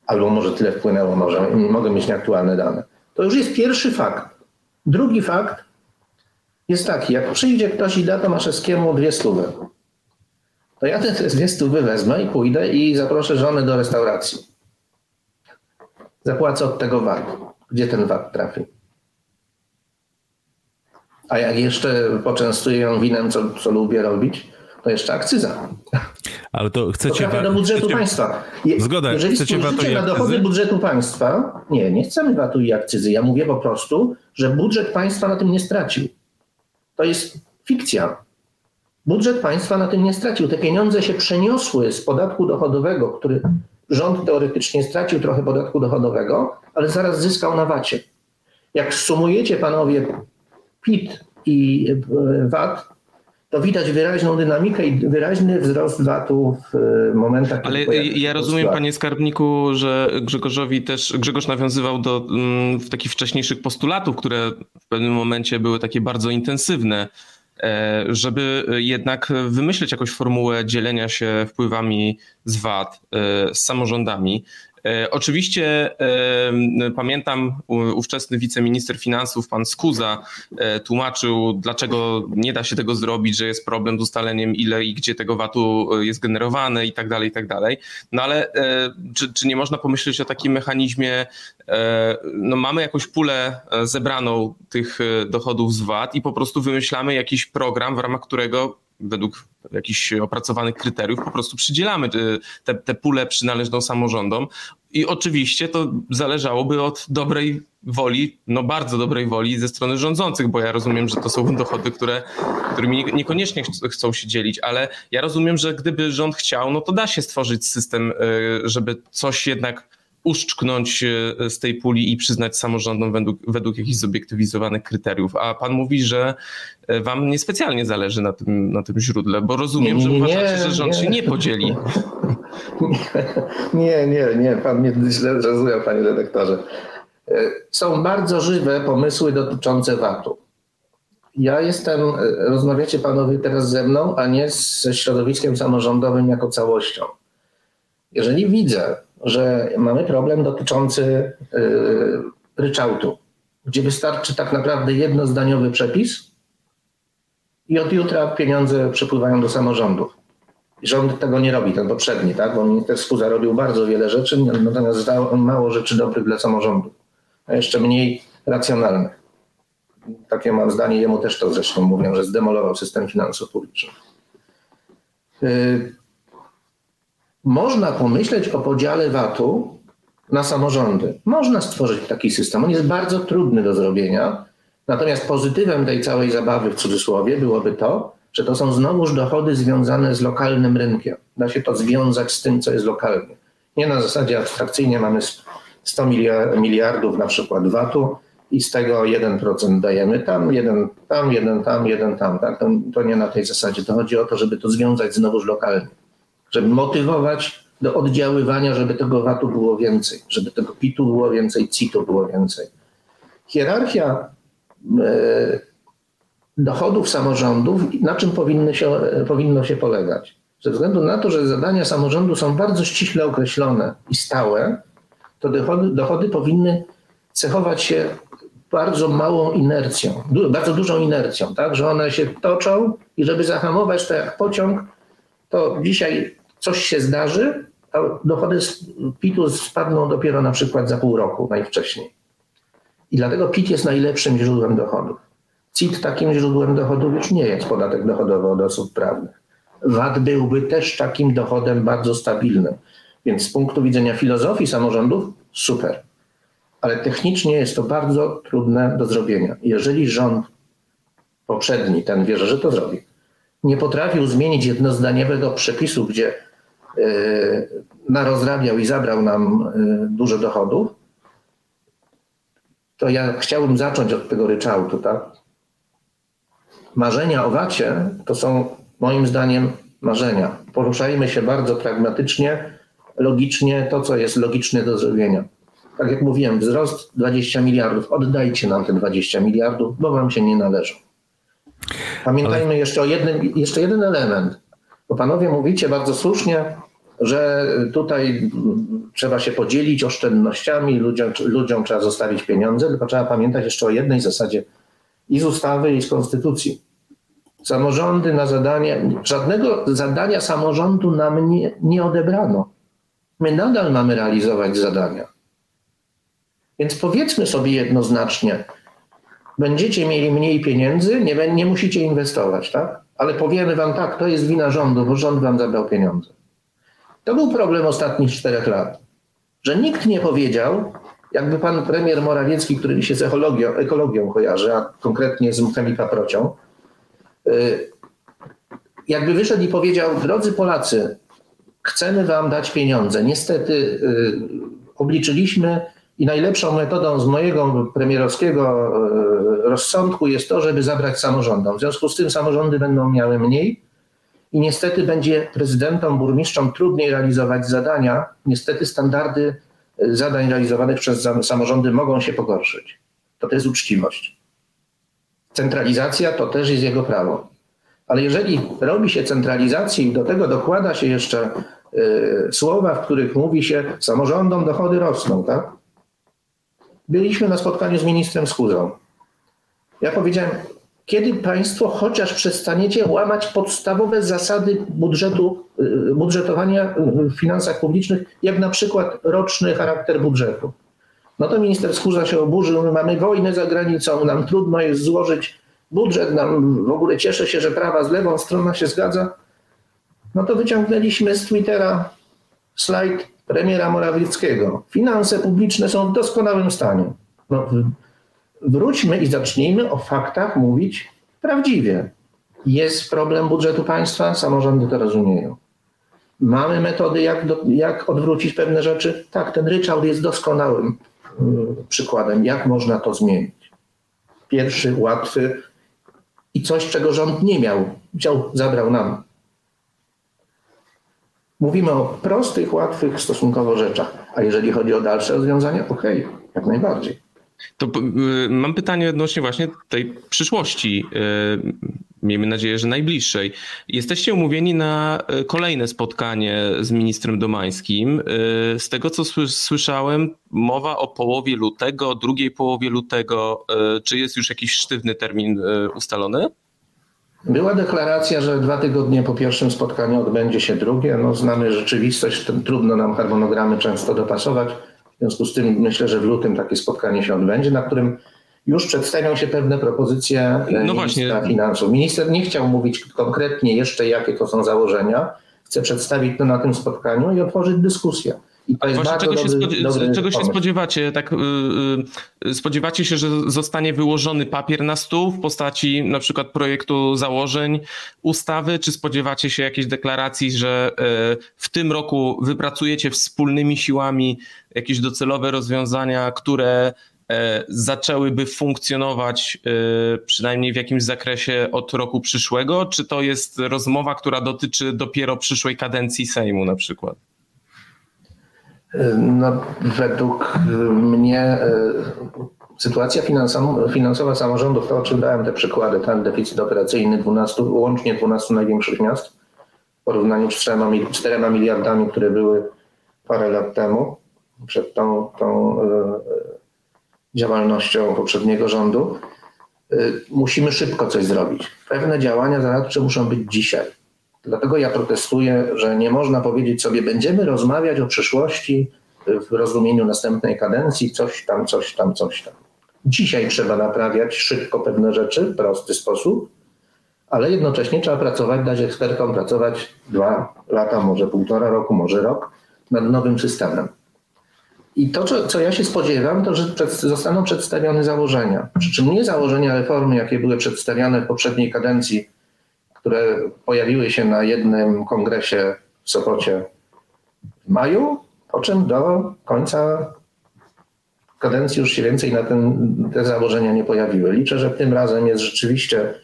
S2: Albo może tyle wpłynęło, może mogę mieć nieaktualne dane. To już jest pierwszy fakt. Drugi fakt jest taki, jak przyjdzie ktoś i da Tomaszewskiemu dwie stówy, to ja te dwie stówy wezmę i pójdę i zaproszę żonę do restauracji. Zapłacę od tego VAT. Gdzie ten VAT trafi? A jak jeszcze poczęstuję ją winem, co, co lubię robić, to jeszcze akcyza.
S3: Ale to chcecie...
S2: To do budżetu chcecie... państwa. Je,
S3: Zgoda,
S2: Jeżeli chcecie VAT na dochody budżetu państwa, nie, nie chcemy VAT-u i akcyzy. Ja mówię po prostu, że budżet państwa na tym nie stracił. To jest fikcja. Budżet państwa na tym nie stracił. Te pieniądze się przeniosły z podatku dochodowego, który rząd teoretycznie stracił trochę podatku dochodowego, ale zaraz zyskał na VAT-ie. Jak sumujecie panowie PIT i e, VAT, to widać wyraźną dynamikę i wyraźny wzrost VAT-u w e, momentach.
S1: Ale ja rozumiem, panie skarbniku, że Grzegorzowi też, Grzegorz nawiązywał do mm, takich wcześniejszych postulatów, które w pewnym momencie były takie bardzo intensywne żeby jednak wymyśleć jakąś formułę dzielenia się wpływami z VAT e, z samorządami. E, oczywiście e, pamiętam ówczesny wiceminister finansów, pan Skuza, e, tłumaczył, dlaczego nie da się tego zrobić, że jest problem z ustaleniem ile i gdzie tego VAT-u jest generowane i tak dalej, i tak dalej. No ale czy, czy nie można pomyśleć o takim mechanizmie, no mamy jakąś pulę zebraną tych dochodów z VAT i po prostu wymyślamy jakiś program, w ramach którego według jakichś opracowanych kryteriów po prostu przydzielamy te, te pule przynależną samorządom. I oczywiście to zależałoby od dobrej woli, no bardzo dobrej woli ze strony rządzących, bo ja rozumiem, że to są dochody, które, którymi niekoniecznie chcą się dzielić, ale ja rozumiem, że gdyby rząd chciał, no to da się stworzyć system, y, żeby coś jednak uszczknąć e, z tej puli i przyznać samorządom według, według jakichś zobiektywizowanych kryteriów. A pan mówi, że e, wam niespecjalnie zależy na tym, na tym źródle, bo rozumiem, nie, nie, że uważacie, że rząd nie. się nie podzieli.
S2: Nie, nie, nie, pan mnie źle zrozumiał, panie redaktorze. E, są bardzo żywe pomysły dotyczące VAT-u. Ja jestem, rozmawiacie panowie teraz ze mną, a nie ze środowiskiem samorządowym jako całością. Jeżeli widzę, że mamy problem dotyczący y, ryczałtu, gdzie wystarczy tak naprawdę jednozdaniowy przepis i od jutra pieniądze przepływają do samorządów. Rząd tego nie robi, ten poprzedni, tak? bo minister Skuza robił bardzo wiele rzeczy, natomiast zdał mało rzeczy dobrych dla samorządu, a jeszcze mniej racjonalnych. Takie mam zdanie, jemu też to zresztą mówią, że zdemolował system finansów publicznych. Y, można pomyśleć o podziale VAT-u na samorządy. Można stworzyć taki system. On jest bardzo trudny do zrobienia. Natomiast pozytywem tej całej zabawy w cudzysłowie byłoby to, że to są znowuż dochody związane z lokalnym rynkiem. Da się to związać z tym, co jest lokalnie. Nie na zasadzie abstrakcyjnie mamy 100 miliardów na przykład VAT-u i z tego 1% dajemy tam, jeden tam, jeden tam, jeden tam. Tak? To, to nie na tej zasadzie. To chodzi o to, żeby to związać znowuż lokalnie żeby motywować do oddziaływania, żeby tego VAT-u było więcej, żeby tego PIT-u było więcej, CIT-u było więcej. Hierarchia e, dochodów samorządów, na czym powinny się, powinno się polegać? Ze względu na to, że zadania samorządu są bardzo ściśle określone i stałe, to dochody, dochody powinny cechować się bardzo małą inercją, bardzo dużą inercją, tak, że one się toczą i żeby zahamować to jak pociąg, to dzisiaj coś się zdarzy, a dochody z PIT-u spadną dopiero na przykład za pół roku najwcześniej. I dlatego PIT jest najlepszym źródłem dochodów. CIT takim źródłem dochodów już nie jest podatek dochodowy od osób prawnych. VAT byłby też takim dochodem bardzo stabilnym. Więc z punktu widzenia filozofii samorządów super. Ale technicznie jest to bardzo trudne do zrobienia. Jeżeli rząd poprzedni, ten wierzę, że to zrobi, nie potrafił zmienić jednozdaniowego przepisu, gdzie E, narozrabiał i zabrał nam e, dużo dochodów, to ja chciałbym zacząć od tego ryczałtu. Tak? Marzenia o wacie to są moim zdaniem marzenia. Poruszajmy się bardzo pragmatycznie, logicznie, to co jest logiczne do zrobienia. Tak jak mówiłem, wzrost 20 miliardów. Oddajcie nam te 20 miliardów, bo wam się nie należą. Pamiętajmy Ale... jeszcze o jednym, jeszcze jeden element. Bo panowie mówicie bardzo słusznie, że tutaj trzeba się podzielić oszczędnościami, ludziom, ludziom trzeba zostawić pieniądze, tylko trzeba pamiętać jeszcze o jednej zasadzie i z ustawy, i z konstytucji. Samorządy na zadanie, żadnego zadania samorządu nam nie, nie odebrano. My nadal mamy realizować zadania. Więc powiedzmy sobie jednoznacznie, będziecie mieli mniej pieniędzy, nie, nie musicie inwestować, tak? Ale powiemy wam tak, to jest wina rządu, bo rząd wam zabrał pieniądze. To był problem ostatnich czterech lat, że nikt nie powiedział, jakby pan premier Morawiecki, który się z ekologią, ekologią kojarzy, a konkretnie z chemikaprocią, y, jakby wyszedł i powiedział, drodzy Polacy, chcemy wam dać pieniądze. Niestety y, obliczyliśmy i najlepszą metodą z mojego premierowskiego y, rozsądku jest to, żeby zabrać samorządom. W związku z tym samorządy będą miały mniej, i niestety będzie prezydentom, burmistrzom trudniej realizować zadania. Niestety standardy e, zadań realizowanych przez samorządy mogą się pogorszyć. To jest uczciwość. Centralizacja to też jest jego prawo. Ale jeżeli robi się centralizację i do tego dokłada się jeszcze y, słowa, w których mówi się samorządom dochody rosną, tak? Byliśmy na spotkaniu z ministrem Schuzą. Ja powiedziałem, kiedy państwo chociaż przestaniecie łamać podstawowe zasady budżetu, y, budżetowania w finansach publicznych, jak na przykład roczny charakter budżetu. No to minister Skórza się oburzył, my mamy wojnę za granicą, nam trudno jest złożyć budżet, nam w ogóle cieszę się, że prawa z lewą stroną się zgadza. No to wyciągnęliśmy z Twittera slajd premiera Morawieckiego. Finanse publiczne są w doskonałym stanie. No, wróćmy i zacznijmy o faktach mówić prawdziwie. Jest problem budżetu państwa, samorządy to rozumieją. Mamy metody, jak, do, jak odwrócić pewne rzeczy. Tak, ten ryczałt jest doskonałym y, przykładem, jak można to zmienić. Pierwszy, łatwy i coś, czego rząd nie miał, wziął, zabrał nam. Mówimy o prostych, łatwych stosunkowo rzeczach, a jeżeli chodzi o dalsze rozwiązania, okej, okay, jak najbardziej.
S1: To y, mam pytanie odnośnie właśnie tej przyszłości. Y, miejmy nadzieję, że najbliższej. Jesteście umówieni na y, kolejne spotkanie z ministrem Domańskim. Z tego co słyszałem, mowa o połowie lutego, drugiej połowie lutego. Czy jest już jakiś sztywny termin ustalony?
S2: Była deklaracja, że dwa tygodnie po pierwszym spotkaniu odbędzie się drugie. No, znamy rzeczywistość, trudno nam harmonogramy często dopasować. W związku z tym myślę, że w lutym takie spotkanie się odbędzie, na którym już przedstawią się pewne propozycje e, no ministra właśnie. finansów. Minister nie chciał mówić konkretnie jeszcze, jakie to są założenia. Chce przedstawić to na tym spotkaniu i otworzyć dyskusję. I
S1: to jest właśnie czego, dobry, się, dobry czego się spodziewacie? Tak, yy, spodziewacie się, że zostanie wyłożony papier na stół w postaci na przykład projektu założeń ustawy, czy spodziewacie się jakiejś deklaracji, że yy, w tym roku wypracujecie wspólnymi siłami jakieś docelowe rozwiązania, które e, zaczęłyby funkcjonować przynajmniej w jakimś zakresie od roku przyszłego, czy to jest rozmowa, która dotyczy dopiero przyszłej kadencji Sejmu na przykład?
S2: No, według mnie e, sytuacja finansowa samorządów, to o czym dałem te przykłady, ten deficyt operacyjny 12, łącznie 12 największych miast w porównaniu z 4, miliardami, które były parę lat temu, przed tą, tą e, działalnością poprzedniego rządu, e, musimy szybko coś zrobić. Pewne działania zaradcze muszą być dzisiaj. Dlatego ja protestuję, że nie można powiedzieć sobie, będziemy rozmawiać o przyszłości w rozumieniu następnej kadencji, coś tam, coś tam, coś tam. Dzisiaj trzeba naprawiać szybko pewne rzeczy w prosty sposób, ale jednocześnie trzeba pracować, dać ekspertom pracować dwa lata, może półtora roku, może rok nad nowym systemem. I to, co ja się spodziewam, to że zostaną przedstawione założenia. Przy czym nie założenia reformy, jakie były przedstawiane w poprzedniej kadencji które pojawiły się na jednym kongresie w Sopocie w maju, po czym do końca kadencji już się więcej na ten, te założenia nie pojawiły. Liczę, że tym razem jest rzeczywiście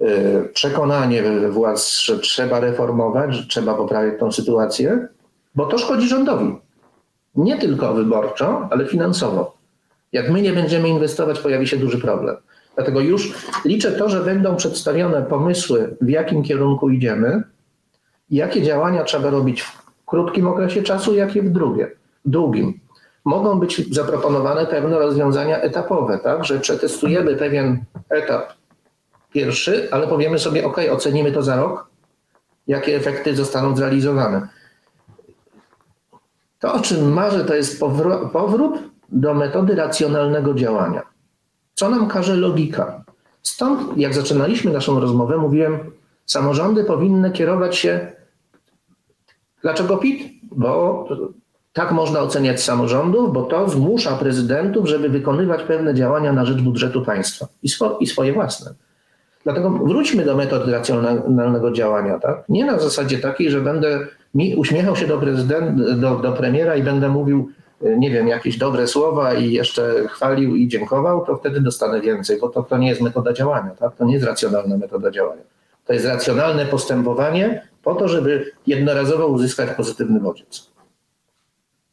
S2: y, przekonanie władz, że trzeba reformować, że trzeba poprawić tą sytuację, bo to szkodzi rządowi. Nie tylko wyborczo, ale finansowo. Jak my nie będziemy inwestować, pojawi się duży problem. Dlatego już liczę to, że będą przedstawione pomysły, w jakim kierunku idziemy, jakie działania trzeba robić w krótkim okresie czasu, jakie w drugie, długim. Mogą być zaproponowane pewne rozwiązania etapowe, tak, że przetestujemy pewien etap pierwszy, ale powiemy sobie, ok, ocenimy to za rok, jakie efekty zostaną zrealizowane. To, o czym marzę, to jest powrót do metody racjonalnego działania. Co nam każe logika? Stąd, jak zaczynaliśmy naszą rozmowę, mówiłem, samorządy powinny kierować się. Dlaczego PIT? Bo tak można oceniać samorządów, bo to zmusza prezydentów, żeby wykonywać pewne działania na rzecz budżetu państwa i, swo, i swoje własne. Dlatego wróćmy do metod racjonalnego działania. Tak? Nie na zasadzie takiej, że będę mi uśmiechał się do, prezydenta, do, do premiera i będę mówił, nie wiem, jakieś dobre słowa i jeszcze chwalił i dziękował, to wtedy dostanę więcej, bo to, to nie jest metoda działania, tak? to nie jest racjonalna metoda działania. To jest racjonalne postępowanie po to, żeby jednorazowo uzyskać pozytywny bodziec.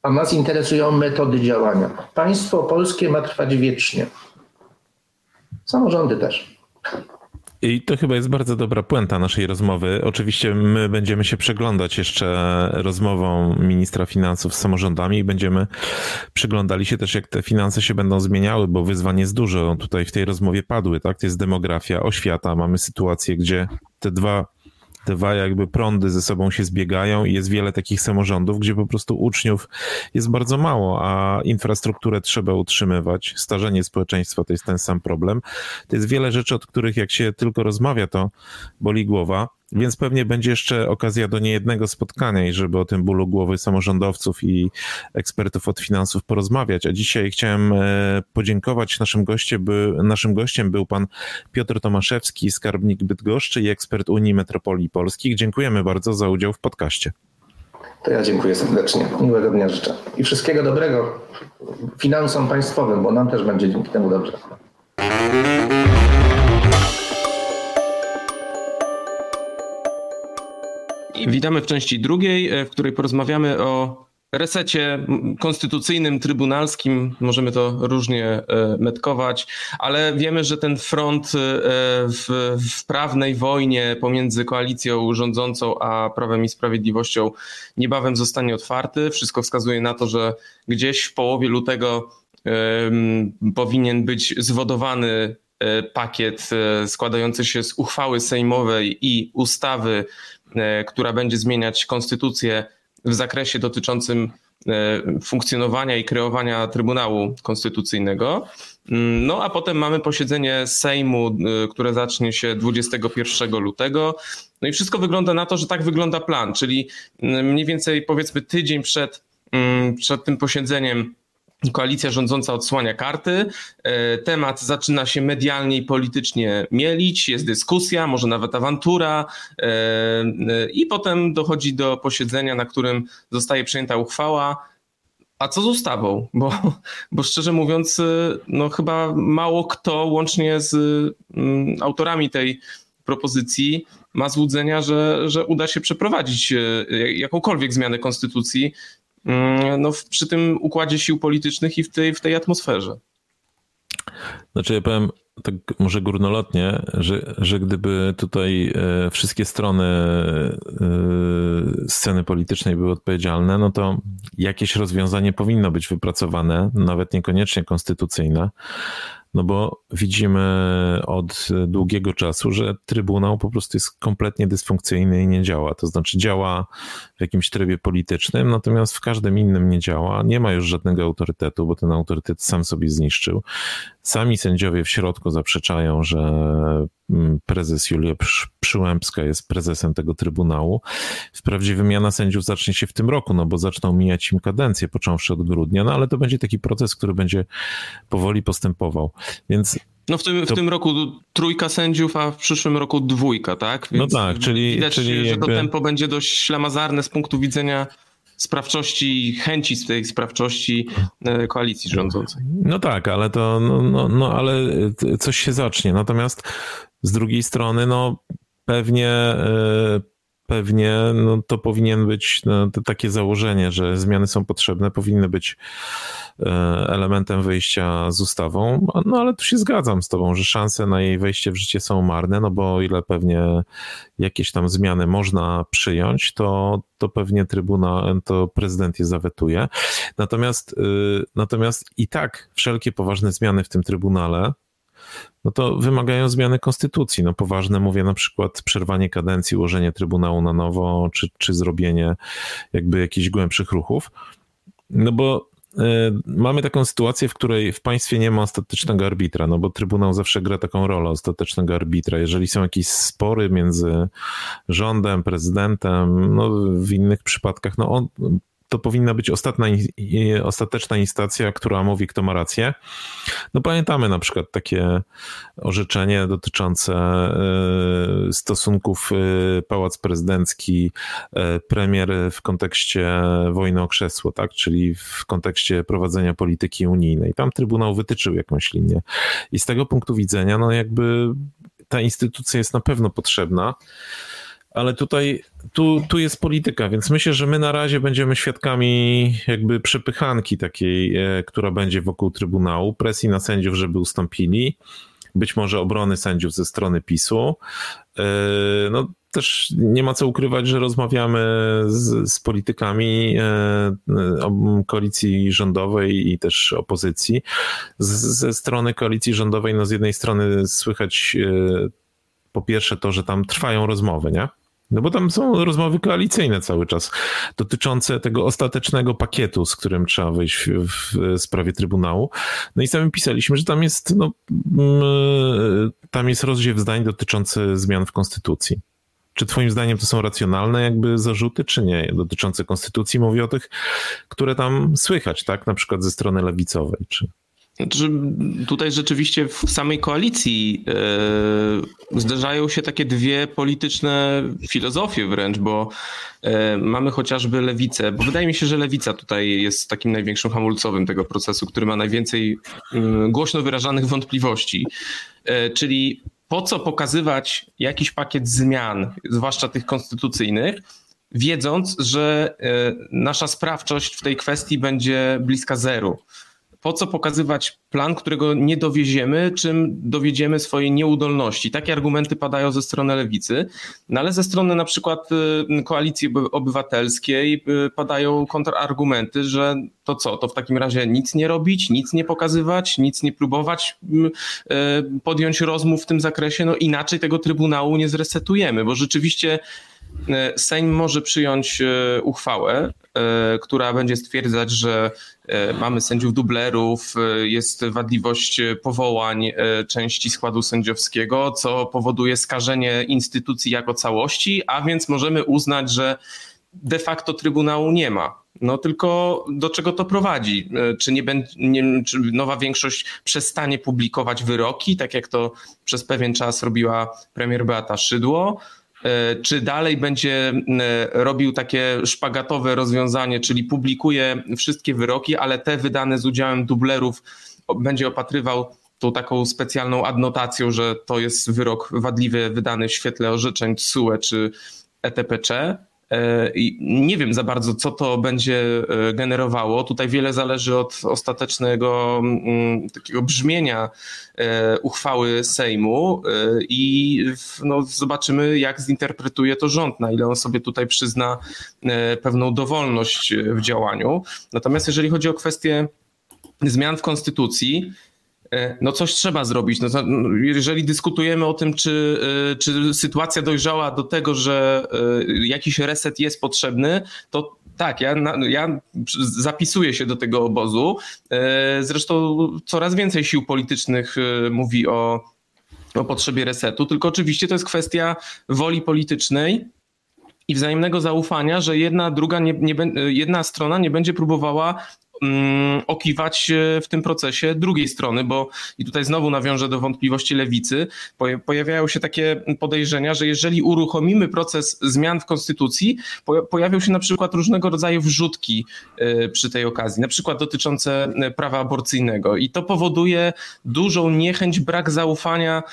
S2: A nas interesują metody działania. Państwo polskie ma trwać wiecznie. Samorządy też.
S3: I to chyba jest bardzo dobra puenta naszej rozmowy. Oczywiście my będziemy się przeglądać jeszcze rozmową ministra finansów z samorządami i będziemy przyglądali się też, jak te finanse się będą zmieniały, bo wyzwań jest dużo. Tutaj w tej rozmowie padły, tak? To jest demografia, oświata. Mamy sytuację, gdzie te dwa dwa jakby prądy ze sobą się zbiegają i jest wiele takich samorządów, gdzie po prostu uczniów jest bardzo mało, a infrastrukturę trzeba utrzymywać. Starzenie społeczeństwa to jest ten sam problem. To jest wiele rzeczy, od których jak się tylko rozmawia, to boli głowa. Więc pewnie będzie jeszcze okazja do niejednego spotkania i żeby o tym bólu głowy samorządowców i ekspertów od finansów porozmawiać. A dzisiaj chciałem e, podziękować naszym gościem, by, naszym gościem był pan Piotr Tomaszewski, skarbnik Bydgoszczy i ekspert Unii Metropolii Polskich. Dziękujemy bardzo za udział w podcaście.
S2: To ja dziękuję serdecznie. Miłego dnia życzę. I wszystkiego dobrego finansom państwowym, bo nam też będzie dzięki temu dobrze.
S1: Witamy w części drugiej, e, w której porozmawiamy o resecie konstytucyjnym, trybunalskim, możemy to różnie e, metkować, ale wiemy, że ten front e, w, w, prawnej wojnie pomiędzy koalicją rządzącą a Prawem i Sprawiedliwością niebawem zostanie otwarty. Wszystko wskazuje na to, że gdzieś w połowie lutego powinien być zwodowany pakiet składający się z uchwały sejmowej i ustawy która będzie zmieniać konstytucję w zakresie dotyczącym e, funkcjonowania i kreowania Trybunału Konstytucyjnego. Mm, no a potem mamy posiedzenie Sejmu, e, które zacznie się 21 lutego. No i wszystko wygląda na to, że tak wygląda plan, czyli mm, mniej więcej powiedzmy tydzień przed, mm, przed tym posiedzeniem Koalicja rządząca odsłania karty. E, temat zaczyna się medialnie i politycznie mielić, jest dyskusja, może nawet awantura, e, e, i potem dochodzi do posiedzenia, na którym zostaje przyjęta uchwała. A co z ustawą? Bo, bo szczerze mówiąc, no chyba mało kto, łącznie z mm, autorami tej propozycji, ma złudzenia, że, że uda się przeprowadzić jakąkolwiek zmianę konstytucji Mm, no, przy tym układzie sił politycznych i w tej, w tej atmosferze.
S3: Znaczy ja powiem tak może górnolotnie, że, że gdyby tutaj e, wszystkie strony e, sceny politycznej były odpowiedzialne, no to jakieś rozwiązanie powinno być wypracowane, nawet niekoniecznie konstytucyjne, no bo widzimy od długiego czasu, że Trybunał po prostu jest kompletnie dysfunkcyjny i nie działa. To znaczy działa jakimś trybie politycznym, natomiast w każdym innym nie działa. Nie ma już żadnego autorytetu, bo ten autorytet sam sobie zniszczył. Sami sędziowie w środku zaprzeczają, że mm, prezes Julia Przyłębska jest prezesem tego Trybunału. Wprawdzie wymiana sędziów zacznie się w tym roku, no bo zaczną mijać im kadencje, począwszy od grudnia, no ale to będzie taki proces, który będzie powoli postępował. Więc
S1: no w tym, to... w tym roku trójka sędziów, a w przyszłym roku dwójka, tak?
S3: No Więc no tak, czyli...
S1: Widać,
S3: czyli
S1: że jakby... to tempo będzie dość ślamazarne z punktu widzenia sprawczości i chęci z tej sprawczości e, koalicji rządzącej.
S3: No tak, ale to, no, no, no ale coś się zacznie. Natomiast z drugiej strony, no pewnie e, pewnie no, to powinien być no, to takie założenie, że zmiany są potrzebne, powinny być e, elementem wyjścia z ustawą. No ale tu się zgadzam z tobą, że szanse na jej wejście w życie są marne, no bo o ile pewnie jakieś tam zmiany można przyjąć, to, to pewnie trybuna, to prezydent je zawetuje. Natomiast, y, natomiast i tak wszelkie poważne zmiany w tym trybunale no to wymagają zmiany konstytucji. No poważne mówię na przykład przerwanie kadencji, ułożenie Trybunału na nowo, czy, czy zrobienie jakby jakichś głębszych ruchów. No bo y, mamy taką sytuację, w której w państwie nie ma ostatecznego arbitra, no bo Trybunał zawsze gra taką rolę ostatecznego arbitra. Jeżeli są jakieś spory między rządem, prezydentem, no w innych przypadkach, no on, to powinna być ostatnia, ostateczna instancja, która mówi, kto ma rację. No pamiętamy na przykład takie orzeczenie dotyczące e, stosunków e, Pałac Prezydencki, e, premier w kontekście wojny o krzesło, tak? czyli w kontekście prowadzenia polityki unijnej. Tam Trybunał wytyczył jakąś linię. I z tego punktu widzenia, no jakby ta instytucja jest na pewno potrzebna ale tutaj tu, tu jest polityka, więc myślę, że my na razie będziemy świadkami jakby przepychanki takiej, e, która będzie wokół Trybunału, presji na sędziów, żeby ustąpili. być może obrony sędziów ze strony PiSu. No, też nie ma co ukrywać, że rozmawiamy z, z politykami koalicji rządowej i też opozycji. Z, ze strony koalicji rządowej, no z jednej strony słychać po pierwsze to, że tam trwają rozmowy, nie? No bo tam są rozmowy koalicyjne cały czas dotyczące tego ostatecznego pakietu, z którym trzeba wyjść w, w sprawie Trybunału. No i sami pisaliśmy, że tam jest, no, mm, tam jest rozdziew zdań dotyczący zmian w Konstytucji. Czy Twoim zdaniem to są racjonalne jakby zarzuty, czy nie, dotyczące Konstytucji? Mówię o tych, które tam słychać, tak, na przykład ze strony lewicowej, czy...
S1: Znaczy, tutaj rzeczywiście w samej koalicji yy, zderzają się takie dwie polityczne filozofie wręcz, bo yy, mamy chociażby lewicę, bo wydaje mi się, że lewica tutaj jest takim największym hamulcowym tego procesu, który ma najwięcej yy, głośno wyrażanych wątpliwości, czyli po co pokazywać jakiś pakiet zmian, zwłaszcza tych konstytucyjnych, wiedząc, że nasza sprawczość w tej kwestii będzie bliska zeru po co pokazywać plan, którego nie dowieziemy, czym dowiedziemy swojej nieudolności. Takie argumenty padają ze strony lewicy, no ale ze strony na przykład y, koalicji obywatelskiej y, padają kontrargumenty, że to co, to w takim razie nic nie robić, nic nie pokazywać, nic nie próbować y, podjąć rozmów w tym zakresie, no inaczej tego Trybunału nie zresetujemy, bo rzeczywiście Sejm może przyjąć uchwałę, która będzie stwierdzać, że mamy sędziów dublerów, e, jest wadliwość powołań e, części składu sędziowskiego, co powoduje skażenie instytucji jako całości, a więc możemy uznać, że de facto Trybunału nie ma. No tylko do czego to prowadzi? Czy, nie będzie, nie, czy nowa większość przestanie publikować wyroki, tak jak to przez pewien czas robiła premier Beata Szydło? E, czy dalej będzie e, robił takie szpagatowe rozwiązanie, czyli publikuje wszystkie wyroki, ale te wydane z udziałem dublerów będzie opatrywał tą taką specjalną adnotacją, że to jest wyrok wadliwy wydany w świetle orzeczeń TSUE czy ETPC, nie wiem za bardzo, co to będzie e, generowało. Tutaj wiele zależy od ostatecznego mm, takiego brzmienia e, uchwały Sejmu i no, zobaczymy, jak zinterpretuje to rząd, na ile on sobie tutaj przyzna pewną dowolność w działaniu. Natomiast jeżeli chodzi o kwestię zmian w konstytucji, E, no coś trzeba zrobić. No, no, jeżeli dyskutujemy o tym, czy, e, czy sytuacja dojrzała do tego, że e, jakiś reset jest potrzebny, to tak, ja, ja zapisuję się do tego obozu. Zresztą coraz więcej sił politycznych mówi o, o potrzebie resetu, tylko oczywiście to jest kwestia woli politycznej i wzajemnego zaufania, że jedna, druga nie, nie, jedna strona nie będzie próbowała okiwać w tym procesie drugiej strony, bo i tutaj znowu nawiążę do wątpliwości lewicy, pojawiają się takie podejrzenia, że jeżeli uruchomimy proces zmian w konstytucji, pojawią się na przykład różnego rodzaju wrzutki e, przy tej okazji, na przykład dotyczące e, prawa aborcyjnego. I to powoduje dużą niechęć, brak zaufania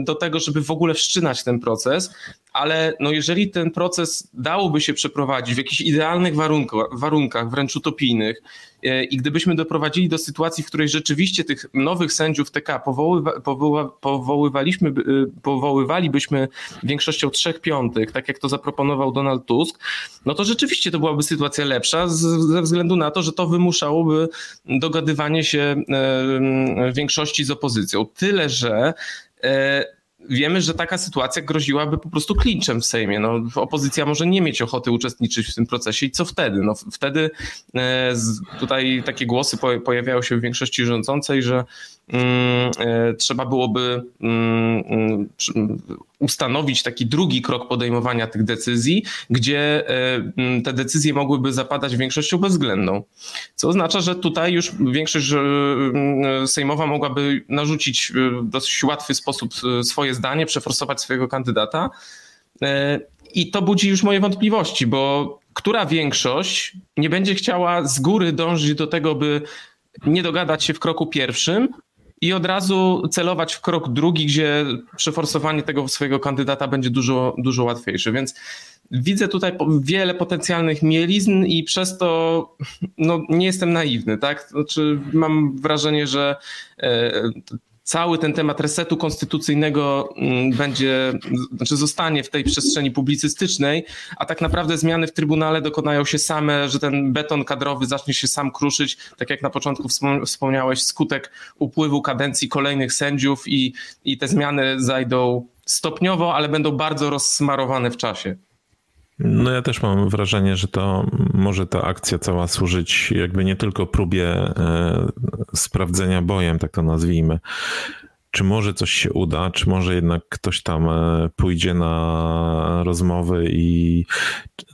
S1: do tego, żeby w ogóle wszczynać ten proces, ale no jeżeli ten proces dałoby się przeprowadzić w jakichś idealnych warunkach, warunkach wręcz utopijnych e, i gdybyśmy doprowadzili do sytuacji, w której rzeczywiście tych nowych sędziów TK powoływa, powoływaliśmy, e, powoływalibyśmy większością trzech piątych, tak jak to zaproponował Donald Tusk, no to rzeczywiście to byłaby sytuacja lepsza ze względu na to, że to wymuszałoby dogadywanie się e, większości z opozycją. Tyle, że wiemy, że taka sytuacja groziłaby po prostu klinczem w Sejmie. No, opozycja może nie mieć ochoty uczestniczyć w tym procesie i co wtedy? No, wtedy e, tutaj takie głosy pojawiały się w większości rządzącej, że mm, e, trzeba byłoby mm, mm, ustanowić taki drugi krok podejmowania tych decyzji, gdzie e, te decyzje mogłyby zapadać większością bezwzględną. Co oznacza, że tutaj już większość sejmowa mogłaby narzucić w dosyć łatwy sposób swoje zdanie, przeforsować swojego kandydata. E, I to budzi już moje wątpliwości, bo która większość nie będzie chciała z góry dążyć do tego, by nie dogadać się w kroku pierwszym i od razu celować w krok drugi, gdzie przeforsowanie tego swojego kandydata będzie dużo, dużo łatwiejsze. Więc widzę tutaj wiele potencjalnych mielizn i przez to no, nie jestem naiwny, tak? Znaczy, mam wrażenie, że e, cały ten temat resetu konstytucyjnego mm, będzie, znaczy zostanie w tej przestrzeni publicystycznej, a tak naprawdę zmiany w Trybunale dokonają się same, że ten beton kadrowy zacznie się sam kruszyć, tak jak na początku wspomniałeś, skutek upływu kadencji kolejnych sędziów i, i te zmiany zajdą stopniowo, ale będą bardzo rozsmarowane w czasie.
S3: No ja też mam wrażenie, że to może ta akcja cała służyć jakby nie tylko próbie e, sprawdzenia bojem, tak to nazwijmy, czy może coś się uda, czy może jednak ktoś tam e, pójdzie na rozmowy i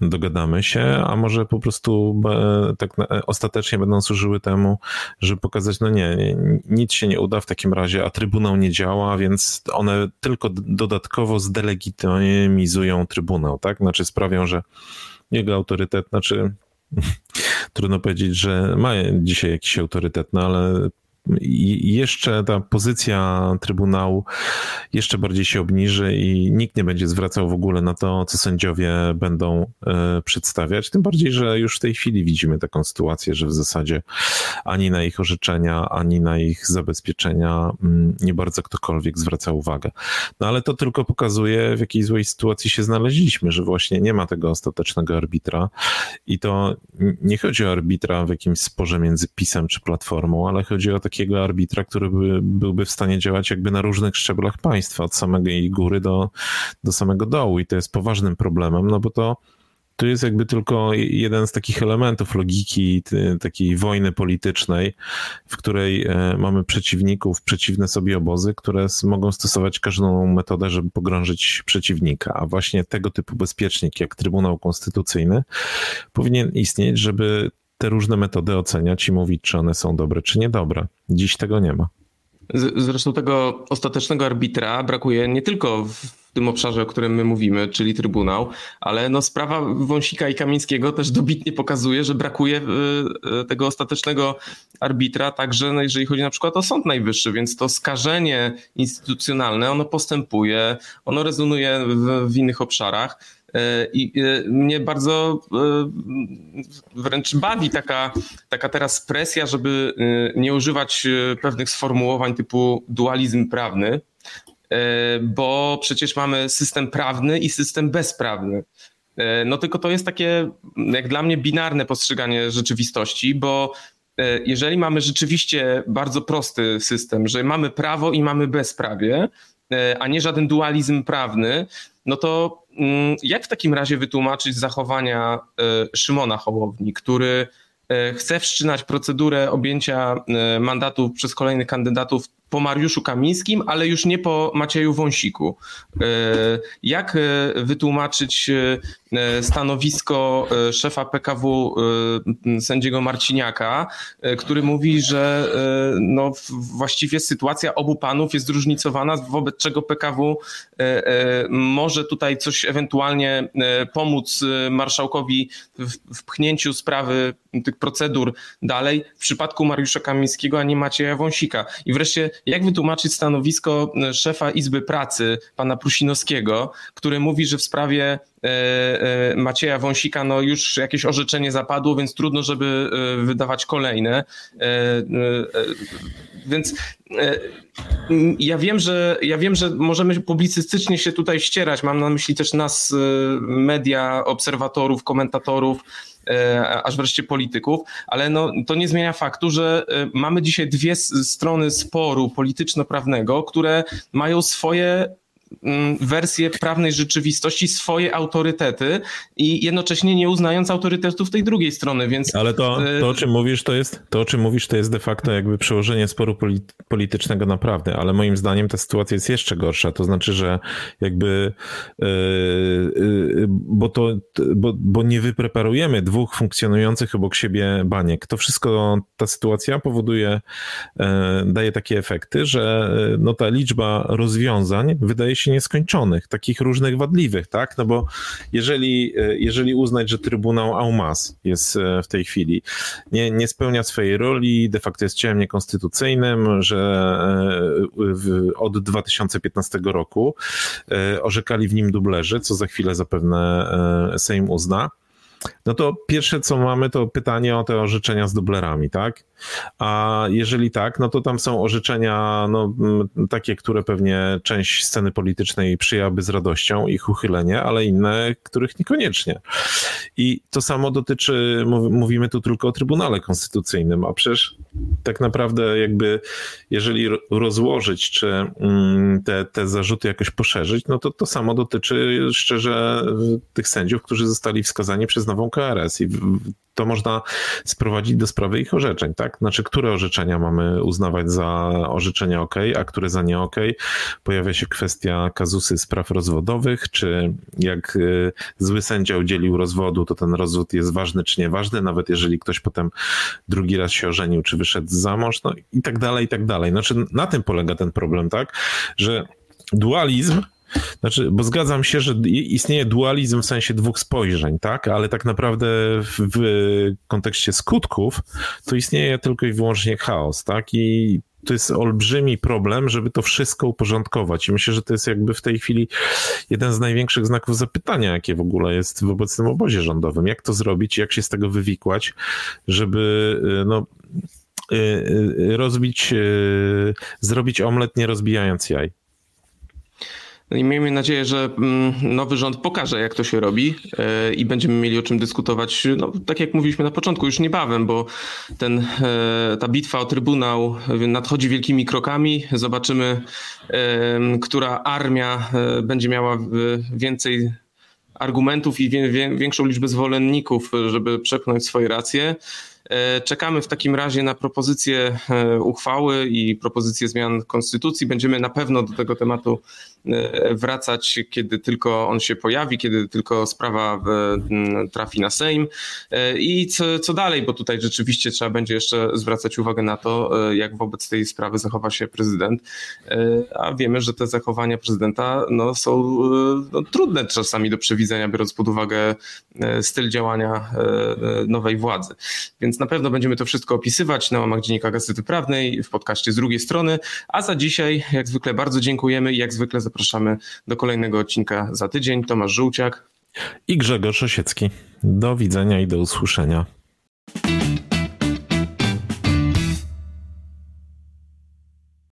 S3: dogadamy się, a może po prostu e, tak ostatecznie będą służyły temu, żeby pokazać, no nie, nic się nie uda w takim razie, a Trybunał nie działa, więc one tylko dodatkowo zdelegitymizują Trybunał, tak? Znaczy sprawią, że jego autorytet, znaczy trudno powiedzieć, że ma dzisiaj jakiś autorytet, no ale jeszcze ta pozycja Trybunału jeszcze bardziej się obniży i nikt nie będzie zwracał w ogóle na to, co sędziowie będą e, przedstawiać. Tym bardziej, że już w tej chwili widzimy taką sytuację, że w zasadzie ani na ich orzeczenia, ani na ich zabezpieczenia mm, nie bardzo ktokolwiek zwraca uwagę. No ale to tylko pokazuje, w jakiej złej sytuacji się znaleźliśmy, że właśnie nie ma tego ostatecznego arbitra i to nie chodzi o arbitra w jakimś sporze między PiSem czy Platformą, ale chodzi o takie takiego arbitra, który by, byłby w stanie działać jakby na różnych szczeblach państwa, od samej góry do, do samego dołu. I to jest poważnym problemem, no bo to to jest jakby tylko jeden z takich elementów logiki takiej wojny politycznej, w której e, mamy przeciwników, przeciwne sobie obozy, które mogą stosować każdą metodę, żeby pogrążyć przeciwnika. A właśnie tego typu bezpiecznik, jak Trybunał Konstytucyjny, powinien istnieć, żeby te różne metody oceniać i mówić, czy one są dobre, czy niedobre. Dziś tego nie ma.
S1: Zresztą tego ostatecznego arbitra brakuje nie tylko w tym obszarze, o którym my mówimy, czyli Trybunał, ale no sprawa Wąsika i Kamińskiego też dobitnie pokazuje, że brakuje y, y, tego ostatecznego arbitra także no jeżeli chodzi na przykład o Sąd Najwyższy, więc to skażenie instytucjonalne, ono postępuje, ono rezonuje w, w innych obszarach. E, I e, mnie bardzo e, wręcz bawi taka, taka teraz presja, żeby nie używać pewnych sformułowań typu dualizm prawny, bo przecież mamy system prawny i system bezprawny. No tylko to jest takie, jak dla mnie, binarne postrzeganie rzeczywistości, bo jeżeli mamy rzeczywiście bardzo prosty system, że mamy prawo i mamy bezprawie, a nie żaden dualizm prawny, no to mm, jak w takim razie wytłumaczyć zachowania e, Szymona Hołowni, który e, chce wszczynać procedurę objęcia e, mandatów przez kolejnych kandydatów po Mariuszu Kamińskim, ale już nie po Macieju Wąsiku. E, jak e, wytłumaczyć e, stanowisko szefa PKW sędziego Marciniaka, który mówi, że no właściwie sytuacja obu panów jest zróżnicowana, wobec czego PKW może tutaj coś ewentualnie pomóc marszałkowi w pchnięciu sprawy tych procedur dalej w przypadku Mariusza Kamińskiego, a nie Macieja Wąsika. I wreszcie jak wytłumaczyć stanowisko e, szefa Izby Pracy, pana Prusinowskiego, który mówi, że w sprawie Macieja Wąsika no już jakieś orzeczenie zapadło, więc trudno, żeby wydawać kolejne. Więc ja wiem, że ja wiem, że możemy publicystycznie się tutaj ścierać. Mam na myśli też nas, media, obserwatorów, komentatorów, E, aż wreszcie polityków, ale no, to nie zmienia faktu, że e, mamy dzisiaj dwie strony sporu polityczno-prawnego, które mają swoje wersję prawnej rzeczywistości, swoje autorytety i jednocześnie nie uznając autorytetów tej drugiej strony, więc...
S3: Ale to, e, to o czym mówisz, to jest, to o czym mówisz, to jest de facto jakby przełożenie sporu politycznego na prawdę, ale moim zdaniem ta sytuacja jest jeszcze gorsza, to znaczy, że jakby e, e, bo to, bo, bo nie wypreparujemy dwóch funkcjonujących obok siebie baniek. To wszystko, ta sytuacja powoduje, daje takie efekty, że no ta liczba rozwiązań wydaje się nieskończonych, takich różnych wadliwych, tak? No bo jeżeli, e, jeżeli uznać, że Trybunał Aumas jest e, w tej chwili, nie, nie spełnia swojej roli, de facto jest ciałem niekonstytucyjnym, że e, od 2015 roku orzekali w nim dublerzy, co za chwilę zapewne Sejm uzna, no to pierwsze co mamy to pytanie o te orzeczenia z dublerami, tak? A jeżeli tak, no to tam są orzeczenia no, takie, które pewnie część sceny politycznej przyjęłaby z radością, ich uchylenie, ale inne, których niekoniecznie. I to samo dotyczy, mówimy tu tylko o Trybunale Konstytucyjnym, a przecież tak naprawdę jakby jeżeli rozłożyć, czy mm, te, te zarzuty jakoś poszerzyć, no to to samo dotyczy szczerze tych sędziów, którzy zostali wskazani przez nową KRS i to można sprowadzić do sprawy ich orzeczeń, tak? Znaczy, które orzeczenia mamy uznawać za orzeczenia OK, a które za nie OK? Pojawia się kwestia kazusy spraw rozwodowych, czy jak y, zły sędzia udzielił rozwodu, to ten rozwód jest ważny czy nieważny, nawet jeżeli ktoś potem drugi raz się ożenił, czy wyszedł za mąż, no i tak dalej, i tak dalej. Znaczy, na tym polega ten problem, tak? Że dualizm znaczy, bo zgadzam się, że istnieje dualizm w sensie dwóch spojrzeń, tak? Ale tak naprawdę w kontekście skutków to istnieje tylko i wyłącznie chaos, tak? I to jest olbrzymi problem, żeby to wszystko uporządkować. I myślę, że to jest jakby w tej chwili jeden z największych znaków zapytania, jakie w ogóle jest w obecnym obozie rządowym. Jak to zrobić, jak się z tego wywikłać, żeby y, no, y, y, rozbić, zrobić omlet nie rozbijając jaj.
S1: I miejmy nadzieję, że mm, nowy rząd pokaże, jak to się robi e, i będziemy mieli o czym dyskutować, no, tak jak mówiliśmy na początku, już niebawem, bo ten, e, ta bitwa o Trybunał nadchodzi wielkimi krokami. Zobaczymy, która armia e, będzie miała więcej argumentów i większą liczbę zwolenników, żeby przepchnąć swoje racje. Czekamy w takim razie na propozycję e, uchwały i propozycję zmian konstytucji. Będziemy na pewno do tego tematu wracać, kiedy tylko on się pojawi, kiedy tylko sprawa trafi na Sejm. I co, co dalej, bo tutaj rzeczywiście trzeba będzie jeszcze zwracać uwagę na to, jak wobec tej sprawy zachowa się prezydent. A wiemy, że te zachowania prezydenta no, są no, trudne czasami do przewidzenia, biorąc pod uwagę styl działania nowej władzy. Więc na pewno będziemy to wszystko opisywać na łamach Dziennika Gazety Prawnej w podcaście z drugiej strony. A za dzisiaj, jak zwykle, bardzo dziękujemy i jak zwykle Zapraszamy do kolejnego odcinka za tydzień. Tomasz Żółciak
S3: i Grzegorz Osiecki. Do widzenia i do usłyszenia.